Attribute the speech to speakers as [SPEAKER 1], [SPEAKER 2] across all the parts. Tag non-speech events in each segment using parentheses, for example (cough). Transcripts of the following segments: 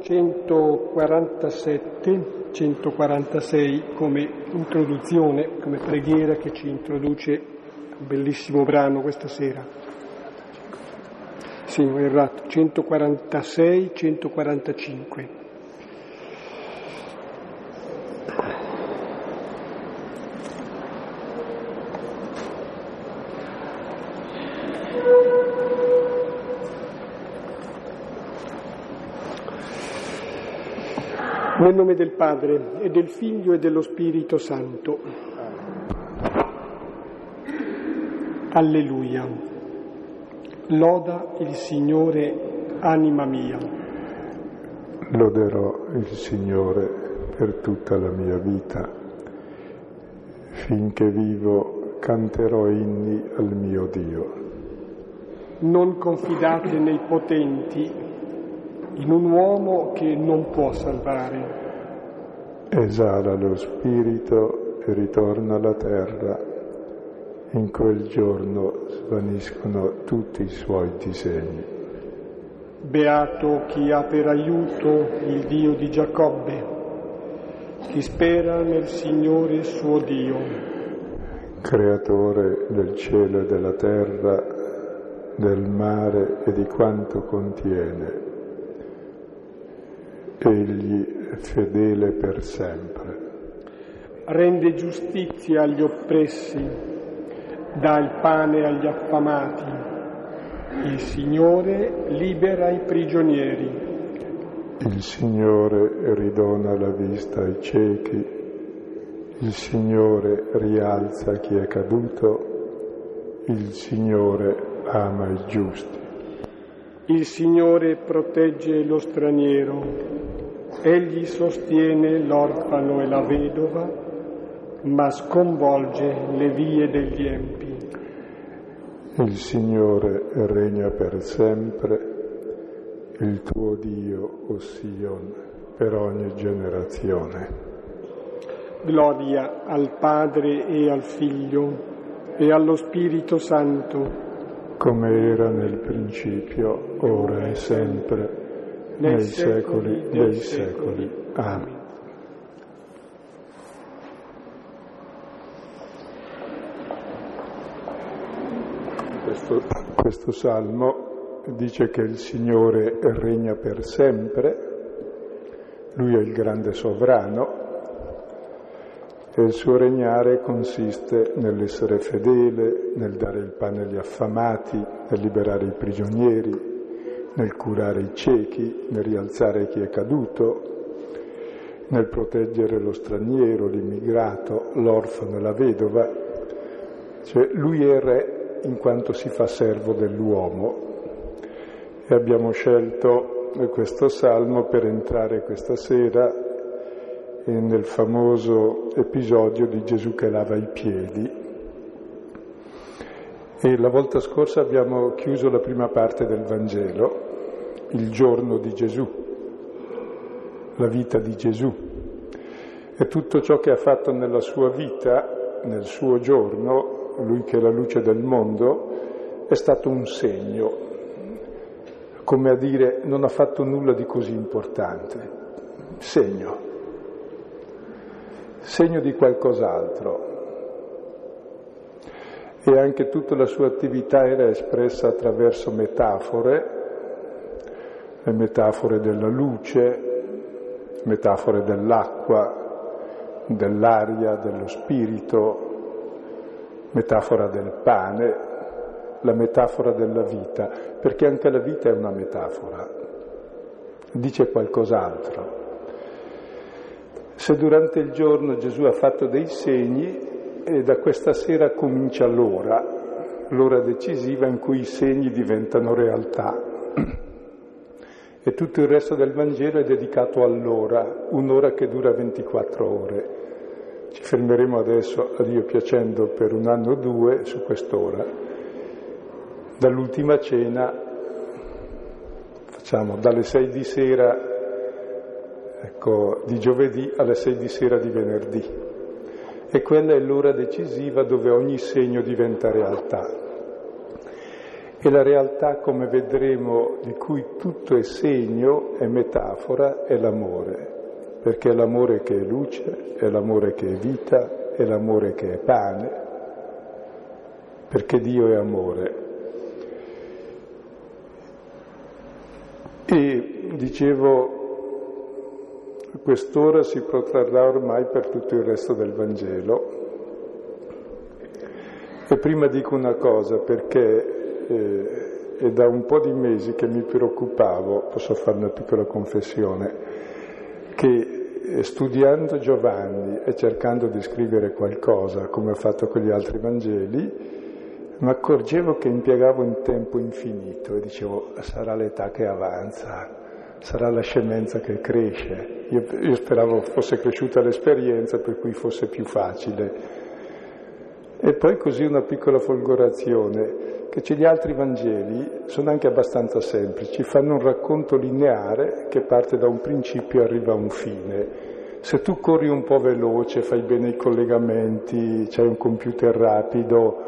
[SPEAKER 1] 147, 146 come introduzione, come preghiera che ci introduce un bellissimo brano questa sera. Sì, ho errato, 146, 145. Nel nome del Padre e del Figlio e dello Spirito Santo. Alleluia. Loda il Signore, anima mia.
[SPEAKER 2] Loderò il Signore per tutta la mia vita. Finché vivo canterò inni al mio Dio.
[SPEAKER 1] Non confidate nei potenti in un uomo che non può salvare.
[SPEAKER 2] Esala lo spirito e ritorna alla terra. In quel giorno svaniscono tutti i suoi disegni.
[SPEAKER 1] Beato chi ha per aiuto il Dio di Giacobbe, chi spera nel Signore suo Dio.
[SPEAKER 2] Creatore del cielo e della terra, del mare e di quanto contiene egli è fedele per sempre.
[SPEAKER 1] Rende giustizia agli oppressi, dà il pane agli affamati. Il Signore libera i prigionieri.
[SPEAKER 2] Il Signore ridona la vista ai ciechi. Il Signore rialza chi è caduto. Il Signore ama i giusti.
[SPEAKER 1] Il Signore protegge lo straniero, Egli sostiene l'orfano e la vedova, ma sconvolge le vie degli empi.
[SPEAKER 2] Il Signore regna per sempre, il tuo Dio, o Sion, per ogni generazione.
[SPEAKER 1] Gloria al Padre e al Figlio e allo Spirito Santo
[SPEAKER 2] come era nel principio, ora e sempre, nei secoli dei secoli. Amen. Questo, questo salmo dice che il Signore regna per sempre, Lui è il grande sovrano, e il suo regnare consiste nell'essere fedele, nel dare il pane agli affamati, nel liberare i prigionieri, nel curare i ciechi, nel rialzare chi è caduto, nel proteggere lo straniero, l'immigrato, l'orfano e la vedova. Cioè, lui è re in quanto si fa servo dell'uomo. E abbiamo scelto questo salmo per entrare questa sera nel famoso episodio di Gesù che lava i piedi. E la volta scorsa abbiamo chiuso la prima parte del Vangelo, il giorno di Gesù, la vita di Gesù. E tutto ciò che ha fatto nella sua vita, nel suo giorno, lui che è la luce del mondo, è stato un segno, come a dire non ha fatto nulla di così importante, segno segno di qualcos'altro. E anche tutta la sua attività era espressa attraverso metafore, le metafore della luce, metafore dell'acqua, dell'aria, dello spirito, metafora del pane, la metafora della vita, perché anche la vita è una metafora, dice qualcos'altro. Se durante il giorno Gesù ha fatto dei segni, e da questa sera comincia l'ora, l'ora decisiva in cui i segni diventano realtà. (clears throat) E tutto il resto del Vangelo è dedicato all'ora, un'ora che dura 24 ore. Ci fermeremo adesso, a Dio piacendo, per un anno o due su quest'ora. Dall'ultima cena, facciamo dalle sei di sera ecco, di giovedì alle sei di sera di venerdì. E quella è l'ora decisiva dove ogni segno diventa realtà. E la realtà, come vedremo, di cui tutto è segno, è metafora, è l'amore, perché è l'amore che è luce, è l'amore che è vita, è l'amore che è pane, perché Dio è amore. E dicevo, quest'ora si protrarrà ormai per tutto il resto del Vangelo. E prima dico una cosa, perché è da un po' di mesi che mi preoccupavo, posso fare una piccola confessione, che eh, studiando Giovanni e cercando di scrivere qualcosa, come ho fatto con gli altri Vangeli, mi accorgevo che impiegavo un tempo infinito e dicevo sarà l'età che avanza, sarà la scemenza che cresce. Io, io speravo fosse cresciuta l'esperienza per cui fosse più facile. E poi così una piccola folgorazione, che gli altri Vangeli sono anche abbastanza semplici, fanno un racconto lineare che parte da un principio e arriva a un fine. Se tu corri un po' veloce, fai bene i collegamenti, c'hai un computer rapido,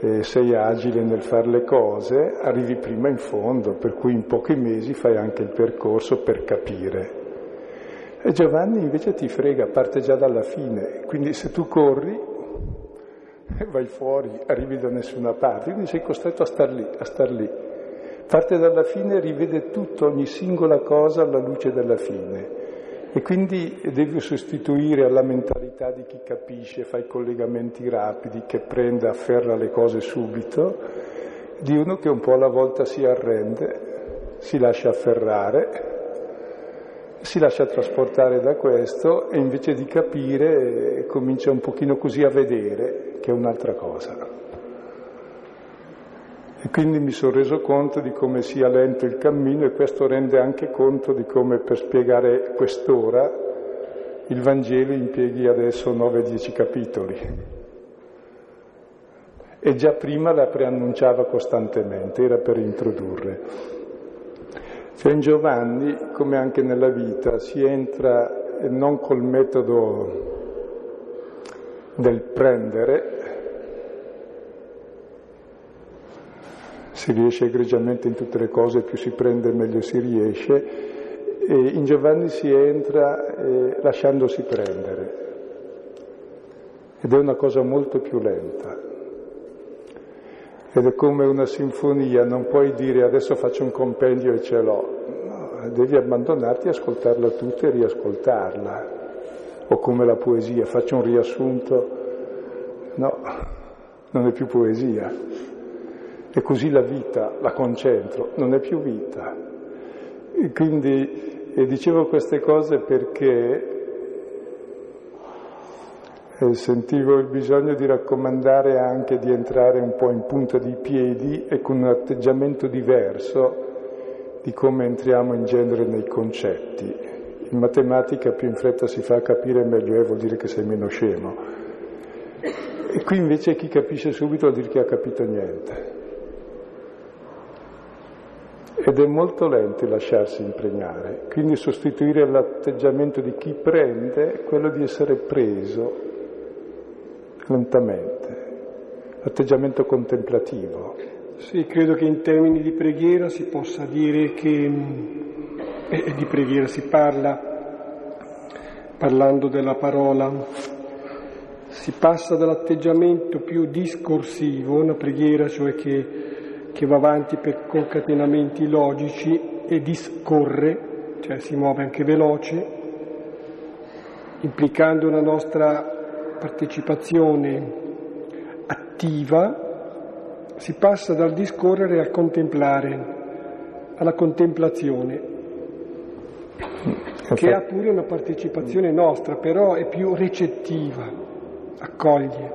[SPEAKER 2] eh, sei agile nel fare le cose, arrivi prima in fondo, per cui in pochi mesi fai anche il percorso per capire. E Giovanni invece ti frega, parte già dalla fine, quindi se tu corri (laughs) vai fuori, arrivi da nessuna parte, quindi sei costretto a star lì, a star lì. Parte dalla fine rivede tutto, ogni singola cosa alla luce della fine. E quindi devi sostituire alla mentalità di chi capisce, fa i collegamenti rapidi, che prende, afferra le cose subito, di uno che un po' alla volta si arrende, si lascia afferrare, si lascia trasportare da questo e invece di capire comincia un pochino così a vedere che è un'altra cosa. E quindi mi sono reso conto di come sia lento il cammino e questo rende anche conto di come per spiegare quest'ora il Vangelo impieghi adesso 9-10 capitoli. E già prima la preannunciava costantemente, era per introdurre. Cioè in Giovanni, come anche nella vita, si entra non col metodo del prendere, si riesce egregiamente in tutte le cose, più si prende meglio si riesce, e in Giovanni si entra eh, lasciandosi prendere ed è una cosa molto più lenta. Ed è come una sinfonia, non puoi dire adesso faccio un compendio e ce l'ho, no, devi abbandonarti, ascoltarla tutta e riascoltarla. O come la poesia, faccio un riassunto, no, non è più poesia. E così la vita la concentro, non è più vita. E quindi e dicevo queste cose perché eh, sentivo il bisogno di raccomandare anche di entrare un po' in punta di piedi e con un atteggiamento diverso di come entriamo in genere nei concetti. In matematica più in fretta si fa capire meglio è, vuol dire che sei meno scemo. E qui invece chi capisce subito vuol dire che ha capito niente. Ed è molto lento lasciarsi impregnare, quindi sostituire l'atteggiamento di chi prende quello di essere preso lentamente, l'atteggiamento contemplativo.
[SPEAKER 1] Sì, credo che in termini di preghiera si possa dire che eh, di preghiera si parla, parlando della parola, si passa dall'atteggiamento più discorsivo, una preghiera cioè che che va avanti per concatenamenti logici e discorre, cioè si muove anche veloce, implicando una nostra partecipazione attiva, si passa dal discorrere al contemplare, alla contemplazione, che ha pure una partecipazione nostra, però è più recettiva, accoglie,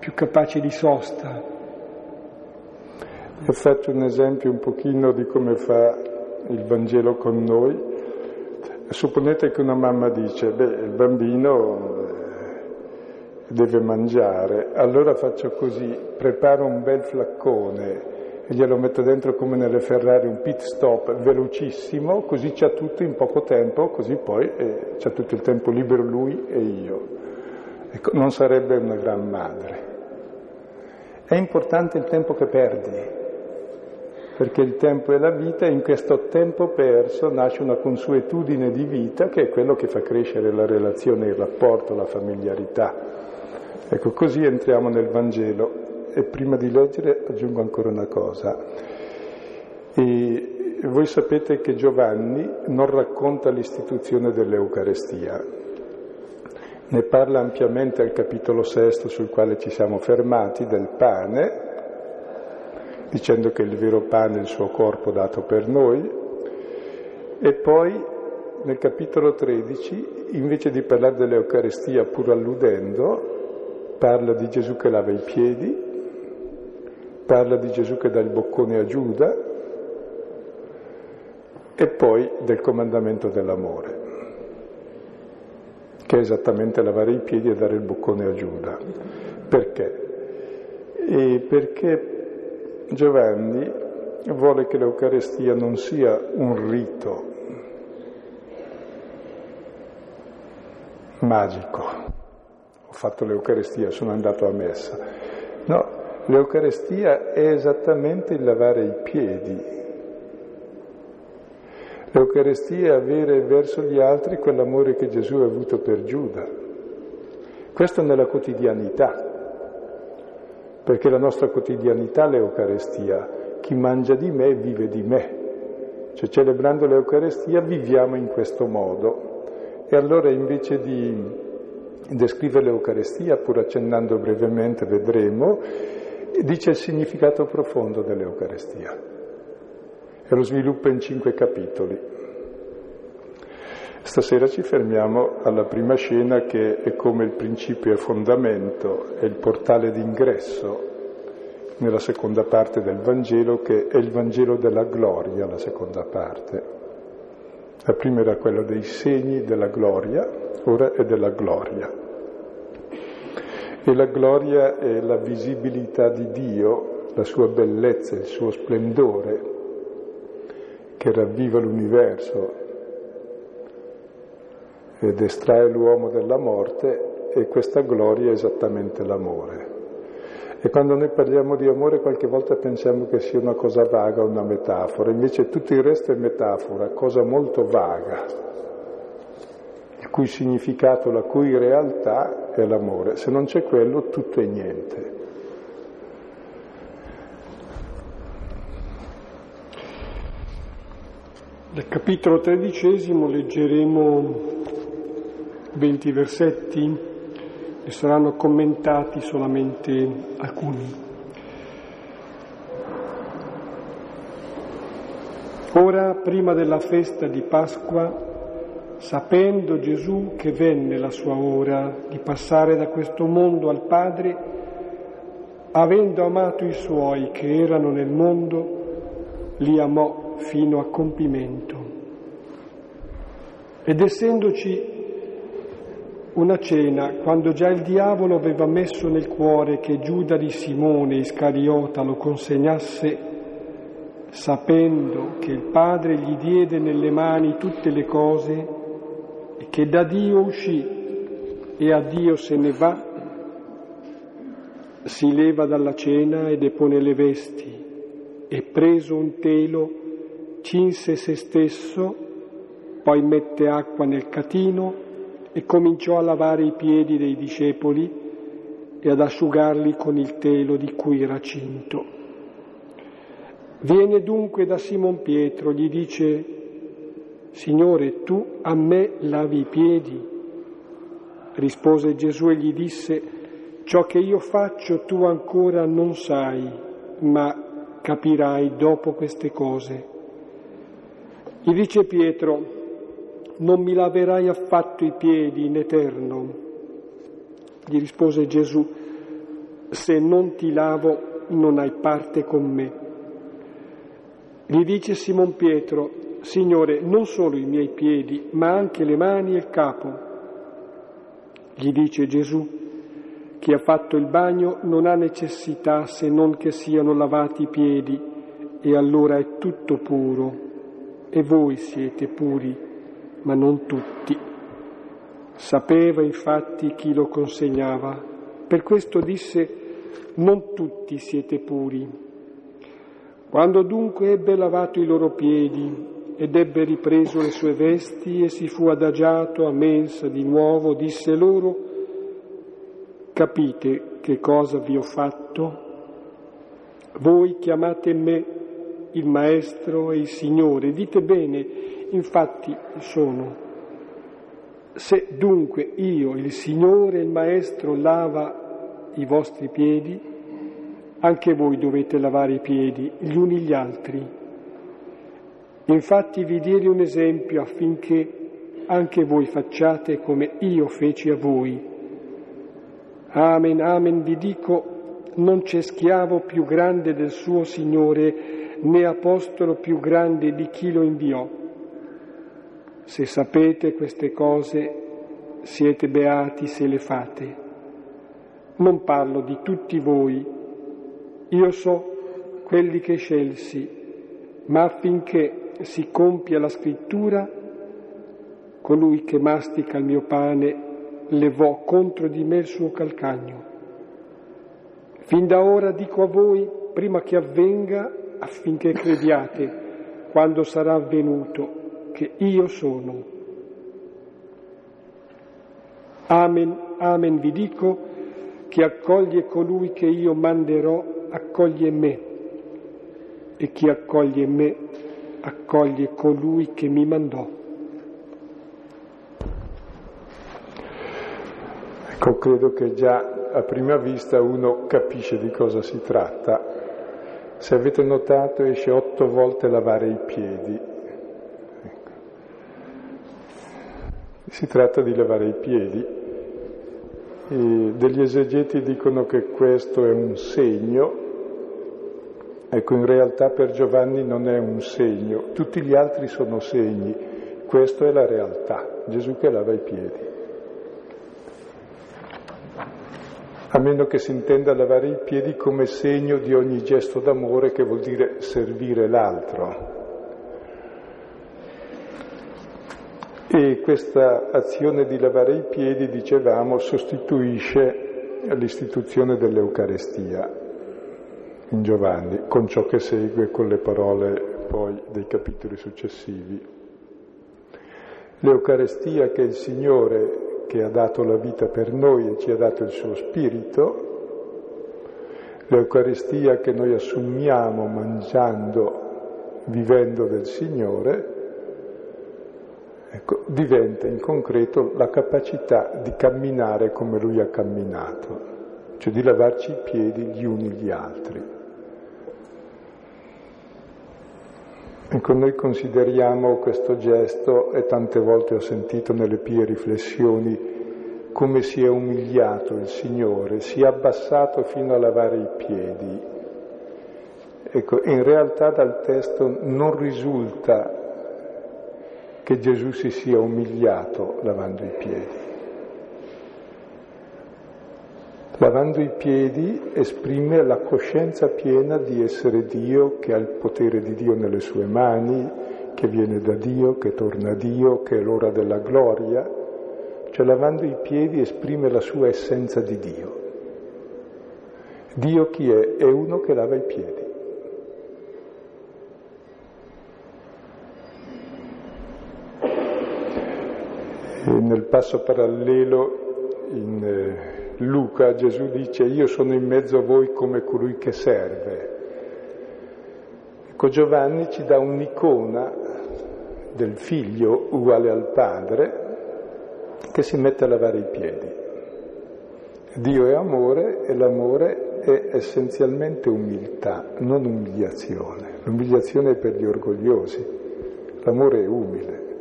[SPEAKER 1] più capace di sosta.
[SPEAKER 2] E faccio un esempio un pochino di come fa il Vangelo con noi. Supponete che una mamma dice, beh, il bambino deve mangiare, allora faccio così, preparo un bel flaccone e glielo metto dentro come nelle Ferrari, un pit stop velocissimo, così c'ha tutto in poco tempo, così poi eh, c'ha tutto il tempo libero lui e io. Ecco, non sarebbe una gran madre. È importante il tempo che perdi, perché il tempo è la vita e in questo tempo perso nasce una consuetudine di vita che è quello che fa crescere la relazione, il rapporto, la familiarità. Ecco, così entriamo nel Vangelo e prima di leggere aggiungo ancora una cosa. E voi sapete che Giovanni non racconta l'istituzione dell'Eucarestia, ne parla ampiamente al capitolo sesto sul quale ci siamo fermati del pane, dicendo che il vero pane è il suo corpo dato per noi, e poi nel capitolo 13, invece di parlare dell'Eucarestia pur alludendo, parla di Gesù che lava i piedi, parla di Gesù che dà il boccone a Giuda e poi del comandamento dell'amore, che è esattamente lavare i piedi e dare il boccone a Giuda. Perché? E perché Giovanni vuole che l'Eucarestia non sia un rito magico. Ho fatto l'Eucarestia, sono andato a messa. No, l'Eucarestia è esattamente il lavare i piedi. L'Eucarestia è avere verso gli altri quell'amore che Gesù ha avuto per Giuda. Questo nella quotidianità perché la nostra quotidianità è l'Eucarestia. Chi mangia di me vive di me. Cioè celebrando l'Eucarestia viviamo in questo modo. E allora invece di descrivere l'Eucarestia, pur accennando brevemente, vedremo, dice il significato profondo dell'Eucarestia. E lo sviluppa in cinque capitoli. Stasera ci fermiamo alla prima scena che è come il principio e fondamento, è il portale d'ingresso nella seconda parte del Vangelo che è il Vangelo della gloria, la seconda parte. La prima era quella dei segni della gloria, ora è della gloria. E la gloria è la visibilità di Dio, la sua bellezza, il suo splendore che ravviva l'universo ed estrae l'uomo dalla morte e questa gloria è esattamente l'amore. E quando noi parliamo di amore qualche volta pensiamo che sia una cosa vaga, una metafora, invece tutto il resto è metafora, cosa molto vaga, il cui significato, la cui realtà è l'amore. Se non c'è quello tutto è niente.
[SPEAKER 1] Nel capitolo tredicesimo leggeremo 20 versetti, ne saranno commentati solamente alcuni. Ora, prima della festa di Pasqua, sapendo Gesù che venne la sua ora di passare da questo mondo al Padre, avendo amato i suoi che erano nel mondo, li amò fino a compimento. Ed essendoci una cena, quando già il diavolo aveva messo nel cuore che Giuda di Simone Iscariota lo consegnasse, sapendo che il Padre gli diede nelle mani tutte le cose e che da Dio uscì e a Dio se ne va, si leva dalla cena e depone le vesti e preso un telo cinse se stesso, poi mette acqua nel catino e cominciò a lavare i piedi dei discepoli e ad asciugarli con il telo di cui era cinto. Viene dunque da Simon Pietro, gli dice, Signore, tu a me lavi i piedi? Rispose Gesù e gli disse, ciò che io faccio tu ancora non sai, ma capirai dopo queste cose. Gli dice Pietro, non mi laverai affatto i piedi in eterno. Gli rispose Gesù, se non ti lavo non hai parte con me. Gli dice Simon Pietro, Signore, non solo i miei piedi, ma anche le mani e il capo. Gli dice Gesù, chi ha fatto il bagno non ha necessità se non che siano lavati i piedi, e allora è tutto puro, e voi siete puri ma non tutti. Sapeva infatti chi lo consegnava. Per questo disse, non tutti siete puri. Quando dunque ebbe lavato i loro piedi ed ebbe ripreso le sue vesti e si fu adagiato a mensa di nuovo, disse loro, capite che cosa vi ho fatto? Voi chiamate me il Maestro e il Signore, dite bene, infatti sono. Se dunque io, il Signore e il Maestro, lava i vostri piedi, anche voi dovete lavare i piedi gli uni gli altri. Infatti vi diedi un esempio affinché anche voi facciate come io feci a voi. Amen, amen, vi dico, non c'è schiavo più grande del suo Signore, né apostolo più grande di chi lo inviò. Se sapete queste cose, siete beati se le fate. Non parlo di tutti voi, io so quelli che scelsi, ma affinché si compia la scrittura, colui che mastica il mio pane levò contro di me il suo calcagno. Fin da ora dico a voi, prima che avvenga, affinché crediate, quando sarà avvenuto, che io sono. Amen, amen vi dico, chi accoglie colui che io manderò, accoglie me, e chi accoglie me, accoglie colui che mi mandò.
[SPEAKER 2] Ecco, credo che già a prima vista uno capisce di cosa si tratta. Se avete notato esce otto volte lavare i piedi. Ecco. Si tratta di lavare i piedi. E degli esegeti dicono che questo è un segno. Ecco, in realtà per Giovanni non è un segno, tutti gli altri sono segni, questo è la realtà, Gesù che lava i piedi. a meno che si intenda lavare i piedi come segno di ogni gesto d'amore che vuol dire servire l'altro. E questa azione di lavare i piedi, dicevamo, sostituisce l'istituzione dell'Eucarestia in Giovanni, con ciò che segue con le parole poi dei capitoli successivi. L'Eucarestia che il Signore che ha dato la vita per noi e ci ha dato il suo spirito, l'Eucaristia che noi assumiamo mangiando, vivendo del Signore, ecco, diventa in concreto la capacità di camminare come Lui ha camminato, cioè di lavarci i piedi gli uni gli altri. Ecco, noi consideriamo questo gesto, e tante volte ho sentito nelle pie riflessioni, come si è umiliato il Signore, si è abbassato fino a lavare i piedi. Ecco, in realtà dal testo non risulta che Gesù si sia umiliato lavando i piedi. Lavando i piedi esprime la coscienza piena di essere Dio, che ha il potere di Dio nelle sue mani, che viene da Dio, che torna a Dio, che è l'ora della gloria. Cioè lavando i piedi esprime la sua essenza di Dio. Dio chi è? È uno che lava i piedi. E nel passo parallelo in eh, Luca Gesù dice io sono in mezzo a voi come colui che serve. Ecco Giovanni ci dà un'icona del figlio uguale al padre che si mette a lavare i piedi. Dio è amore e l'amore è essenzialmente umiltà, non umiliazione. L'umiliazione è per gli orgogliosi, l'amore è umile.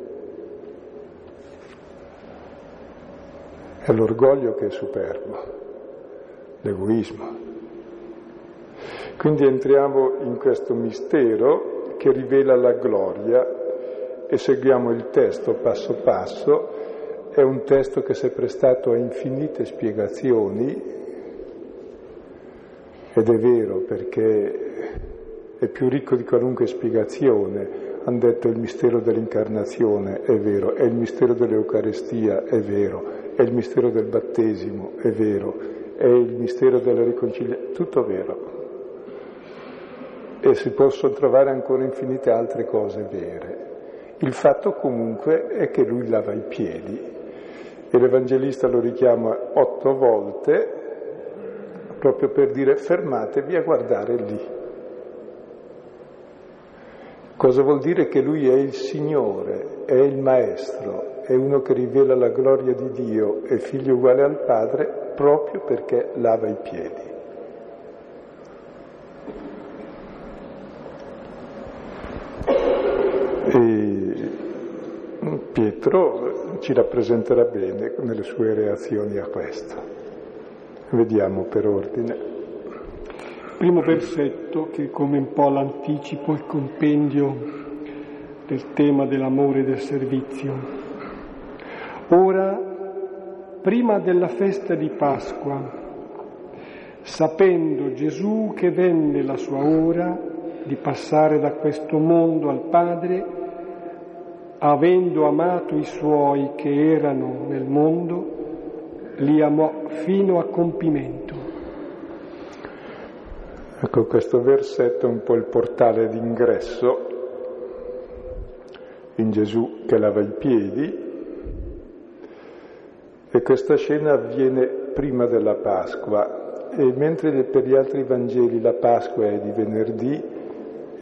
[SPEAKER 2] È l'orgoglio che è superbo, l'egoismo. Quindi entriamo in questo mistero che rivela la gloria e seguiamo il testo passo passo. È un testo che si è prestato a infinite spiegazioni ed è vero perché è più ricco di qualunque spiegazione. Hanno detto il mistero dell'incarnazione, è vero, è il mistero dell'Eucarestia, è vero, è il mistero del battesimo, è vero, è il mistero della riconciliazione, tutto vero. E si possono trovare ancora infinite altre cose vere. Il fatto comunque è che lui lava i piedi e l'Evangelista lo richiama otto volte proprio per dire fermatevi a guardare lì. Cosa vuol dire che lui è il Signore, è il Maestro, è uno che rivela la gloria di Dio, è figlio uguale al Padre proprio perché lava i piedi. E Pietro ci rappresenterà bene nelle sue reazioni a questo. Vediamo per ordine.
[SPEAKER 1] Primo versetto che come un po' l'anticipo, il compendio del tema dell'amore e del servizio. Ora, prima della festa di Pasqua, sapendo Gesù che venne la sua ora di passare da questo mondo al Padre, avendo amato i suoi che erano nel mondo, li amò fino a compimento.
[SPEAKER 2] Ecco, questo versetto è un po' il portale d'ingresso in Gesù che lava i piedi. E questa scena avviene prima della Pasqua. E mentre per gli altri Vangeli la Pasqua è di venerdì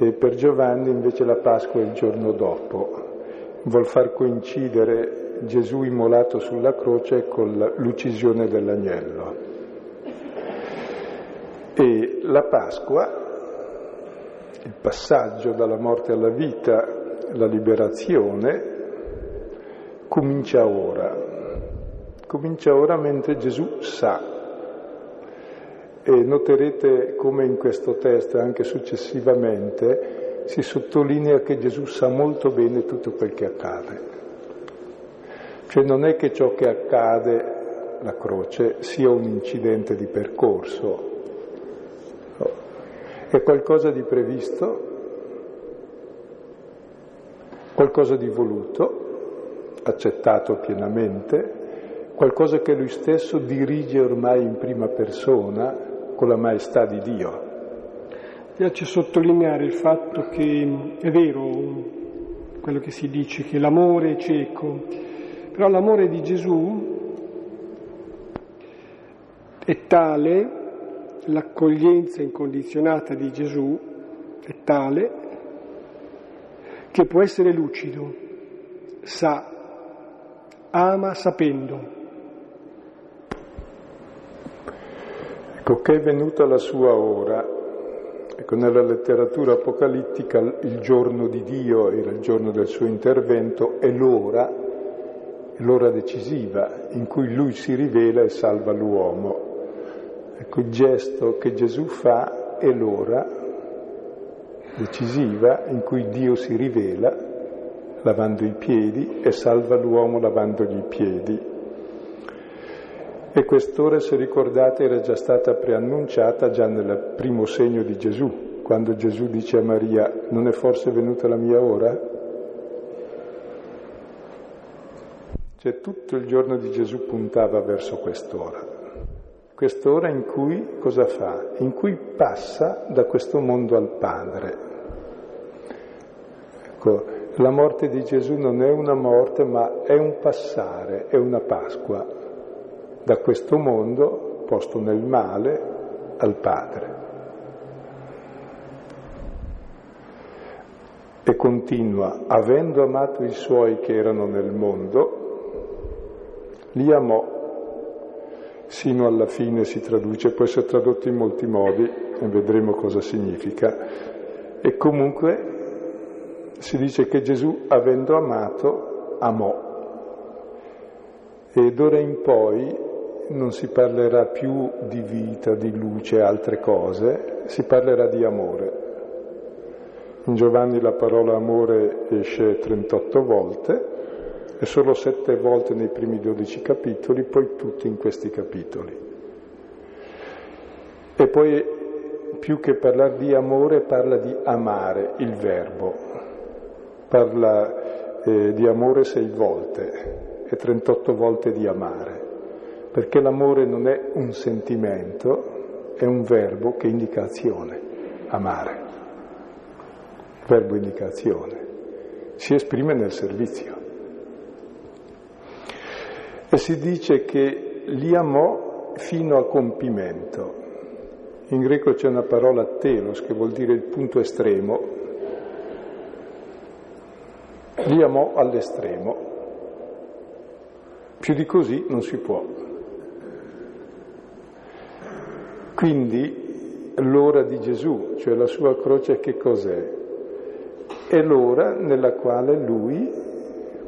[SPEAKER 2] e per Giovanni invece la Pasqua è il giorno dopo, vuol far coincidere Gesù immolato sulla croce con l'uccisione dell'agnello. E la Pasqua, il passaggio dalla morte alla vita, la liberazione, comincia ora. Comincia ora mentre Gesù sa. E noterete come in questo testo e anche successivamente si sottolinea che Gesù sa molto bene tutto quel che accade. Cioè non è che ciò che accade, la croce, sia un incidente di percorso, no. è qualcosa di previsto, qualcosa di voluto, accettato pienamente, qualcosa che lui stesso dirige ormai in prima persona con la maestà di Dio.
[SPEAKER 1] Mi piace sottolineare il fatto che è vero quello che si dice, che l'amore è cieco, però l'amore di Gesù è tale, l'accoglienza incondizionata di Gesù è tale che può essere lucido, sa, ama sapendo.
[SPEAKER 2] Ecco che è venuta la sua ora. Ecco, nella letteratura apocalittica il giorno di Dio era il giorno del suo intervento e l'ora l'ora decisiva in cui lui si rivela e salva l'uomo. Ecco, il gesto che Gesù fa è l'ora decisiva in cui Dio si rivela lavando i piedi e salva l'uomo lavandogli i piedi. E quest'ora, se ricordate, era già stata preannunciata già nel primo segno di Gesù, quando Gesù dice a Maria, non è forse venuta la mia ora? Cioè tutto il giorno di Gesù puntava verso quest'ora. Quest'ora in cui cosa fa? In cui passa da questo mondo al Padre. Ecco, la morte di Gesù non è una morte, ma è un passare, è una Pasqua da questo mondo posto nel male al Padre. E continua, avendo amato i suoi che erano nel mondo, li amò sino alla fine si traduce, può essere tradotto in molti modi e vedremo cosa significa. E comunque si dice che Gesù, avendo amato, amò. E d'ora in poi non si parlerà più di vita, di luce altre cose, si parlerà di amore. In Giovanni la parola amore esce 38 volte, e solo sette volte nei primi dodici capitoli, poi tutti in questi capitoli. E poi più che parlare di amore parla di amare il verbo, parla eh, di amore sei volte e 38 volte di amare. perché l'amore non è un sentimento, è un verbo che indica azione, amare. Verbo indicazione. Si esprime nel servizio. E si dice che li amò fino a compimento. In greco c'è una parola telos che vuol dire il punto estremo. Li amò all'estremo. Più di così non si può. Quindi l'ora di Gesù, cioè la sua croce, che cos'è? È l'ora nella quale lui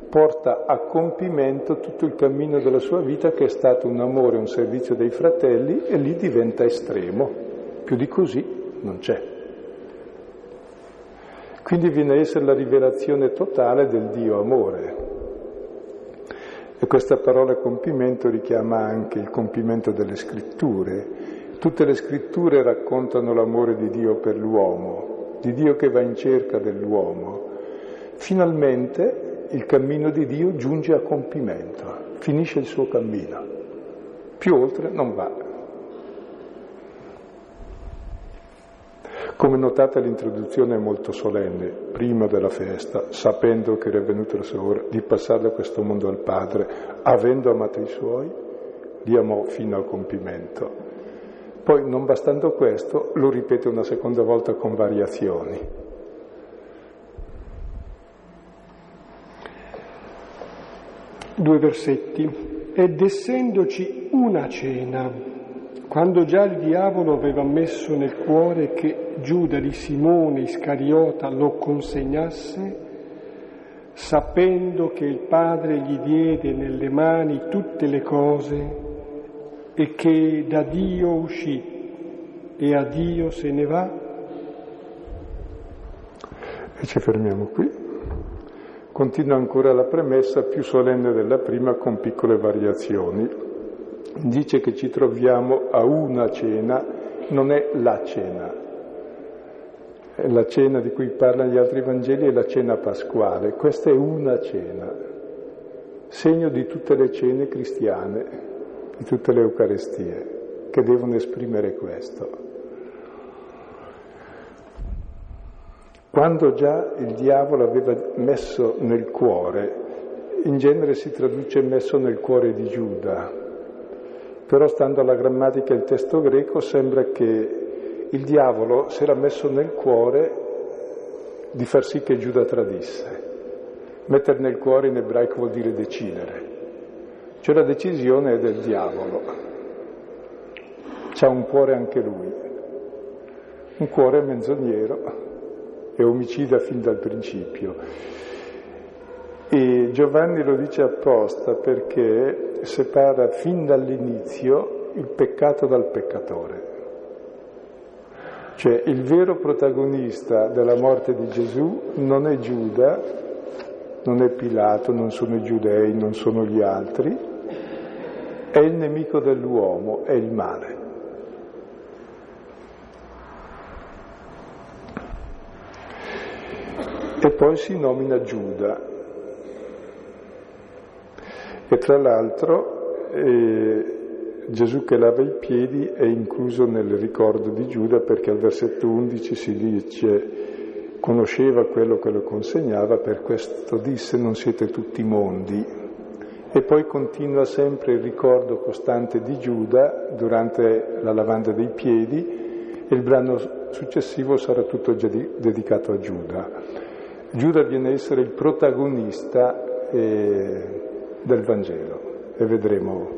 [SPEAKER 2] porta a compimento tutto il cammino della sua vita che è stato un amore, un servizio dei fratelli e lì diventa estremo. Più di così non c'è. Quindi viene a essere la rivelazione totale del Dio amore. E questa parola compimento richiama anche il compimento delle scritture, Tutte le scritture raccontano l'amore di Dio per l'uomo, di Dio che va in cerca dell'uomo. Finalmente il cammino di Dio giunge a compimento, finisce il suo cammino. Più oltre non va. Come notate l'introduzione è molto solenne, prima della festa, sapendo che era venuta la sua ora di passare da questo mondo al Padre, avendo amato i suoi, li amò fino al compimento. Poi, non bastando questo, lo ripete una seconda volta con variazioni.
[SPEAKER 1] Due versetti. Ed essendoci una cena, quando già il diavolo aveva messo nel cuore che Giuda di Simone Iscariota lo consegnasse, sapendo che il Padre gli diede nelle mani tutte le cose e che da Dio uscì e a Dio se ne va?
[SPEAKER 2] E ci fermiamo qui. Continua ancora la premessa più solenne della prima con piccole variazioni. Dice che ci troviamo a una cena, non è la cena. La cena di cui parlano gli altri Vangeli è la cena pasquale, questa è una cena, segno di tutte le cene cristiane, di tutte le Eucaristie, che devono esprimere questo. Quando già il diavolo aveva messo nel cuore, in genere si traduce messo nel cuore di Giuda, però stando alla grammatica del testo greco sembra che il diavolo si era messo nel cuore di far sì che Giuda tradisse. Mettere nel cuore in ebraico vuol dire decidere. Cioè la decisione è del diavolo. C'ha un cuore anche lui, un cuore menzognero e omicida fin dal principio. E Giovanni lo dice apposta perché separa fin dall'inizio il peccato dal peccatore. Cioè il vero protagonista della morte di Gesù non è Giuda, non è Pilato, non sono i giudei, non sono gli altri, è il nemico dell'uomo, è il male. E poi si nomina Giuda. E tra l'altro eh, Gesù che lava i piedi è incluso nel ricordo di Giuda perché al versetto 11 si dice conosceva quello che lo consegnava, per questo disse non siete tutti mondi, e poi continua sempre il ricordo costante di Giuda durante la lavanda dei piedi e il brano successivo sarà tutto dedicato a Giuda. Giuda viene a essere il protagonista eh, del Vangelo e vedremo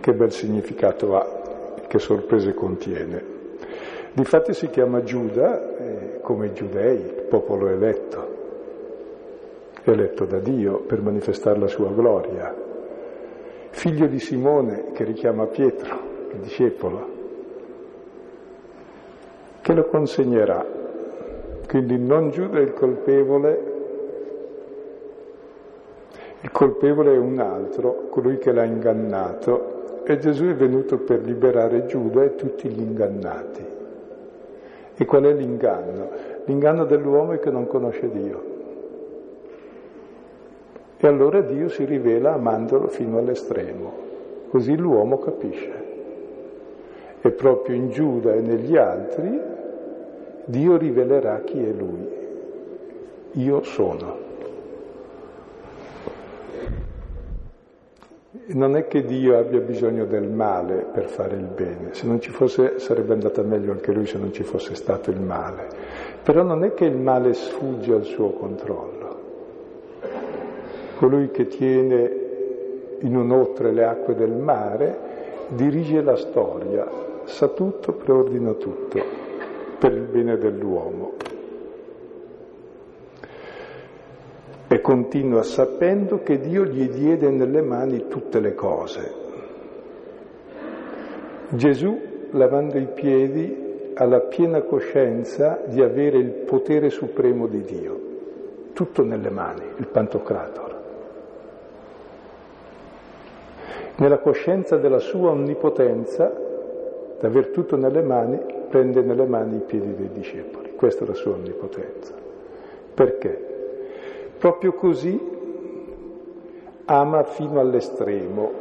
[SPEAKER 2] che bel significato ha, che sorprese contiene. Difatti si chiama Giuda eh, come i giudei, popolo eletto eletto da Dio per manifestare la sua gloria. Figlio di Simone che richiama Pietro, il discepolo, che lo consegnerà. Quindi non Giuda è il colpevole, il colpevole è un altro, colui che l'ha ingannato, e Gesù è venuto per liberare Giuda e tutti gli ingannati. E qual è l'inganno? L'inganno dell'uomo è che non conosce Dio. E allora Dio si rivela amandolo fino all'estremo, così l'uomo capisce. E proprio in Giuda e negli altri Dio rivelerà chi è lui. Io sono. Non è che Dio abbia bisogno del male per fare il bene, se non ci fosse sarebbe andata meglio anche lui se non ci fosse stato il male, però non è che il male sfugge al suo controllo. Colui che tiene in un'otre le acque del mare dirige la storia, sa tutto, preordina tutto per il bene dell'uomo. Continua sapendo che Dio gli diede nelle mani tutte le cose. Gesù, lavando i piedi, ha la piena coscienza di avere il potere supremo di Dio, tutto nelle mani, il Pantocrator. Nella coscienza della sua onnipotenza, di aver tutto nelle mani, prende nelle mani i piedi dei discepoli. Questa è la sua onnipotenza. Perché? Proprio così ama fino all'estremo.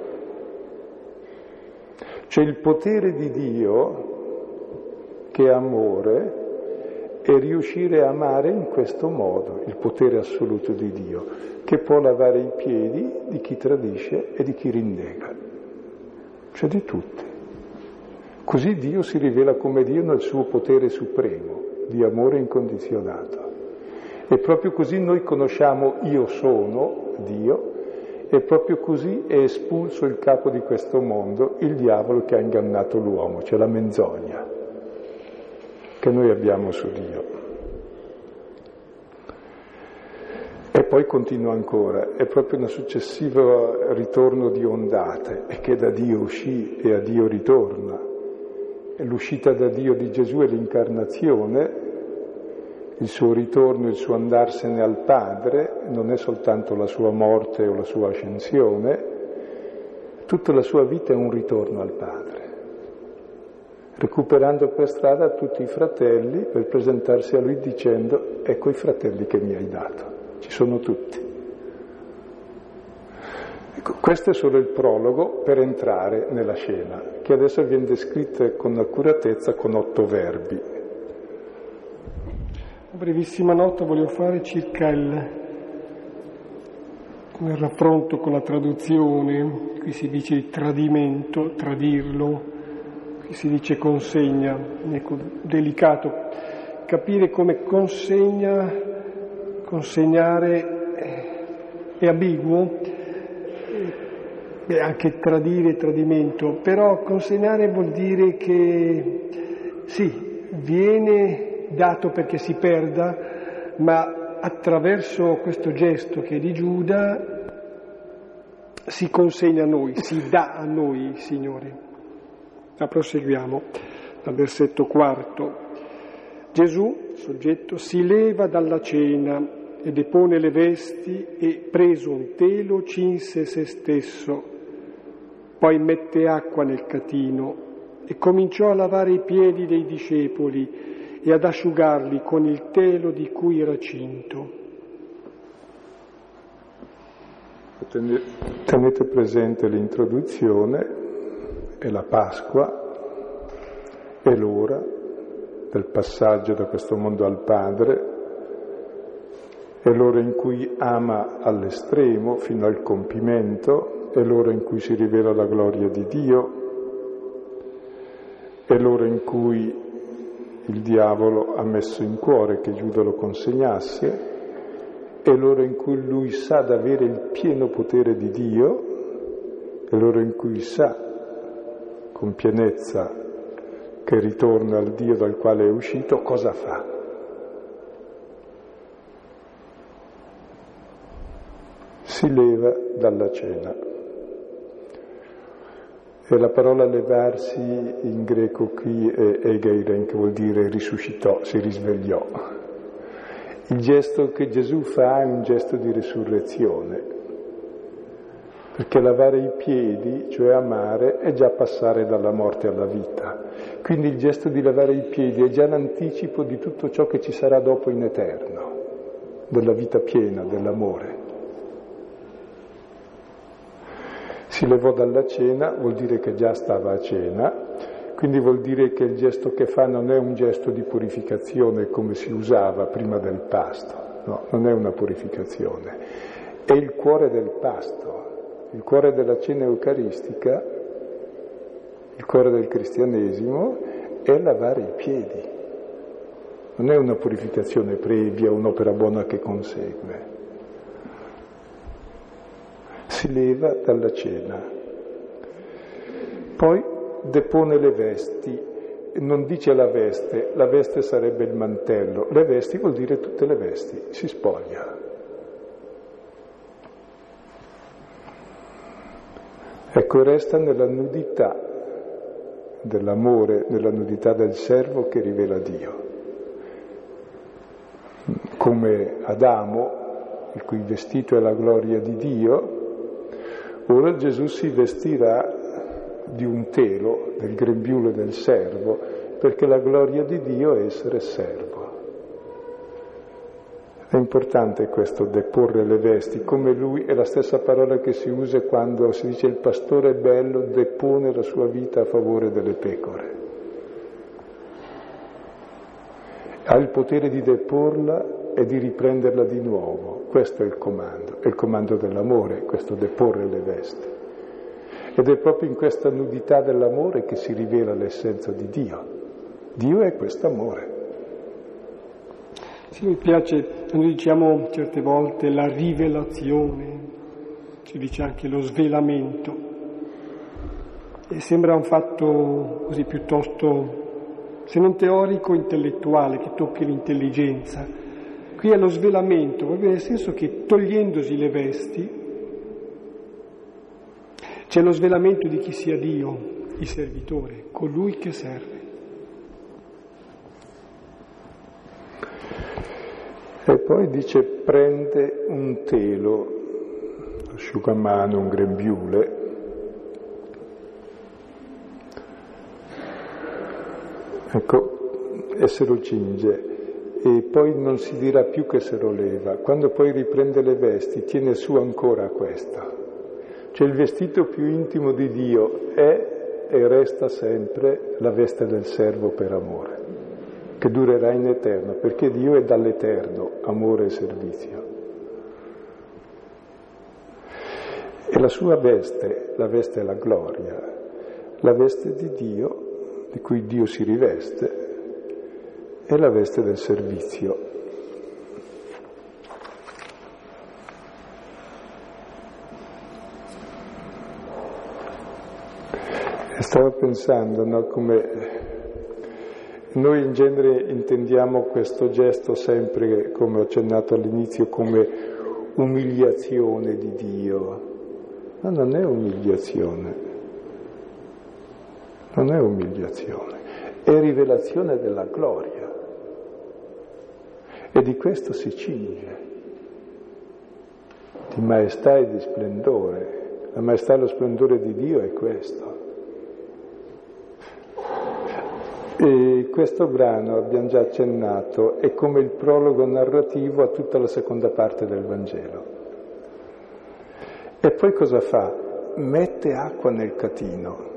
[SPEAKER 2] Cioè il potere di Dio, che è amore, è riuscire a amare in questo modo, il potere assoluto di Dio, che può lavare i piedi di chi tradisce e di chi rinnega, cioè di tutti. Così Dio si rivela come Dio nel suo potere supremo, di amore incondizionato. E proprio così noi conosciamo io sono Dio e proprio così è espulso il capo di questo mondo, il diavolo che ha ingannato l'uomo, cioè la menzogna che noi abbiamo su Dio. E poi continua ancora, è proprio un successivo ritorno di ondate, che da Dio uscì e a Dio ritorna. L'uscita da Dio di Gesù è l'incarnazione, il suo ritorno, il suo andarsene al Padre, non è soltanto la sua morte o la sua ascensione, tutta la sua vita è un ritorno al Padre, recuperando per strada tutti i fratelli per presentarsi a lui dicendo ecco i fratelli che mi hai dato, ci sono tutti. Ecco, questo è solo il prologo per entrare nella scena, che adesso viene descritta con accuratezza con otto verbi.
[SPEAKER 1] Brevissima nota voglio fare circa il, il raffronto con la traduzione, qui si dice tradimento, tradirlo, qui si dice consegna, ecco, delicato. Capire come consegna, consegnare è ambiguo, e anche tradire e tradimento, però consegnare vuol dire che sì, viene dato perché si perda, ma attraverso questo gesto che è di Giuda si consegna a noi, si dà a noi, Signore. Ma proseguiamo dal versetto quarto. Gesù, soggetto, si leva dalla cena e depone le vesti e preso un telo cinse se stesso, poi mette acqua nel catino e cominciò a lavare i piedi dei discepoli e ad asciugarli con il telo di cui era cinto.
[SPEAKER 2] Tenete presente l'introduzione e la Pasqua è l'ora del passaggio da questo mondo al Padre, è l'ora in cui ama all'estremo fino al compimento, è l'ora in cui si rivela la gloria di Dio, è l'ora in cui il diavolo ha messo in cuore che Giuda lo consegnasse, è l'ora in cui lui sa d'avere il pieno potere di Dio, è l'ora in cui sa con pienezza che ritorna al Dio dal quale è uscito, cosa fa? Si leva dalla cena. E la parola levarsi in greco qui è egeiren, che vuol dire risuscitò, si risvegliò. Il gesto che Gesù fa è un gesto di resurrezione, perché lavare i piedi, cioè amare, è già passare dalla morte alla vita. Quindi il gesto di lavare i piedi è già l'anticipo di tutto ciò che ci sarà dopo in eterno, della vita piena, dell'amore. Si levò dalla cena, vuol dire che già stava a cena, quindi vuol dire che il gesto che fa non è un gesto di purificazione come si usava prima del pasto, no, non è una purificazione, è il cuore del pasto, il cuore della cena eucaristica, il cuore del cristianesimo è lavare i piedi, non è una purificazione previa, un'opera buona che consegue si leva dalla cena. Poi depone le vesti, non dice la veste, la veste sarebbe il mantello, le vesti vuol dire tutte le vesti, si spoglia. Ecco, resta nella nudità dell'amore, nella nudità del servo che rivela Dio. Come Adamo, il cui vestito è la gloria di Dio, Ora Gesù si vestirà di un telo, del grembiule del servo, perché la gloria di Dio è essere servo. È importante questo deporre le vesti, come lui è la stessa parola che si usa quando si dice il pastore bello depone la sua vita a favore delle pecore. Ha il potere di deporla e di riprenderla di nuovo. Questo è il comando, è il comando dell'amore, questo deporre le vesti. Ed è proprio in questa nudità dell'amore che si rivela l'essenza di Dio. Dio è questo amore.
[SPEAKER 1] Sì, mi piace, noi diciamo certe volte la rivelazione, si dice anche lo svelamento, e sembra un fatto così piuttosto, se non teorico, intellettuale, che tocchi l'intelligenza, Qui è lo svelamento, proprio nel senso che togliendosi le vesti c'è lo svelamento di chi sia Dio, il servitore, colui che serve.
[SPEAKER 2] E poi dice prende un telo, asciugamano, un grembiule, ecco, e se lo cinge e poi non si dirà più che se lo leva. Quando poi riprende le vesti, tiene su ancora questo. Cioè il vestito più intimo di Dio è e resta sempre la veste del servo per amore, che durerà in eterno, perché Dio è dall'eterno, amore e servizio. E la sua veste, la veste è la gloria, la veste di Dio, di cui Dio si riveste, è la veste del servizio. E stavo pensando no, come noi in genere intendiamo questo gesto sempre, come ho accennato all'inizio, come umiliazione di Dio. Ma non è umiliazione, non è umiliazione, è rivelazione della gloria. E di questo si cinge, di maestà e di splendore. La maestà e lo splendore di Dio è questo. E questo brano, abbiamo già accennato, è come il prologo narrativo a tutta la seconda parte del Vangelo. E poi cosa fa? Mette acqua nel catino.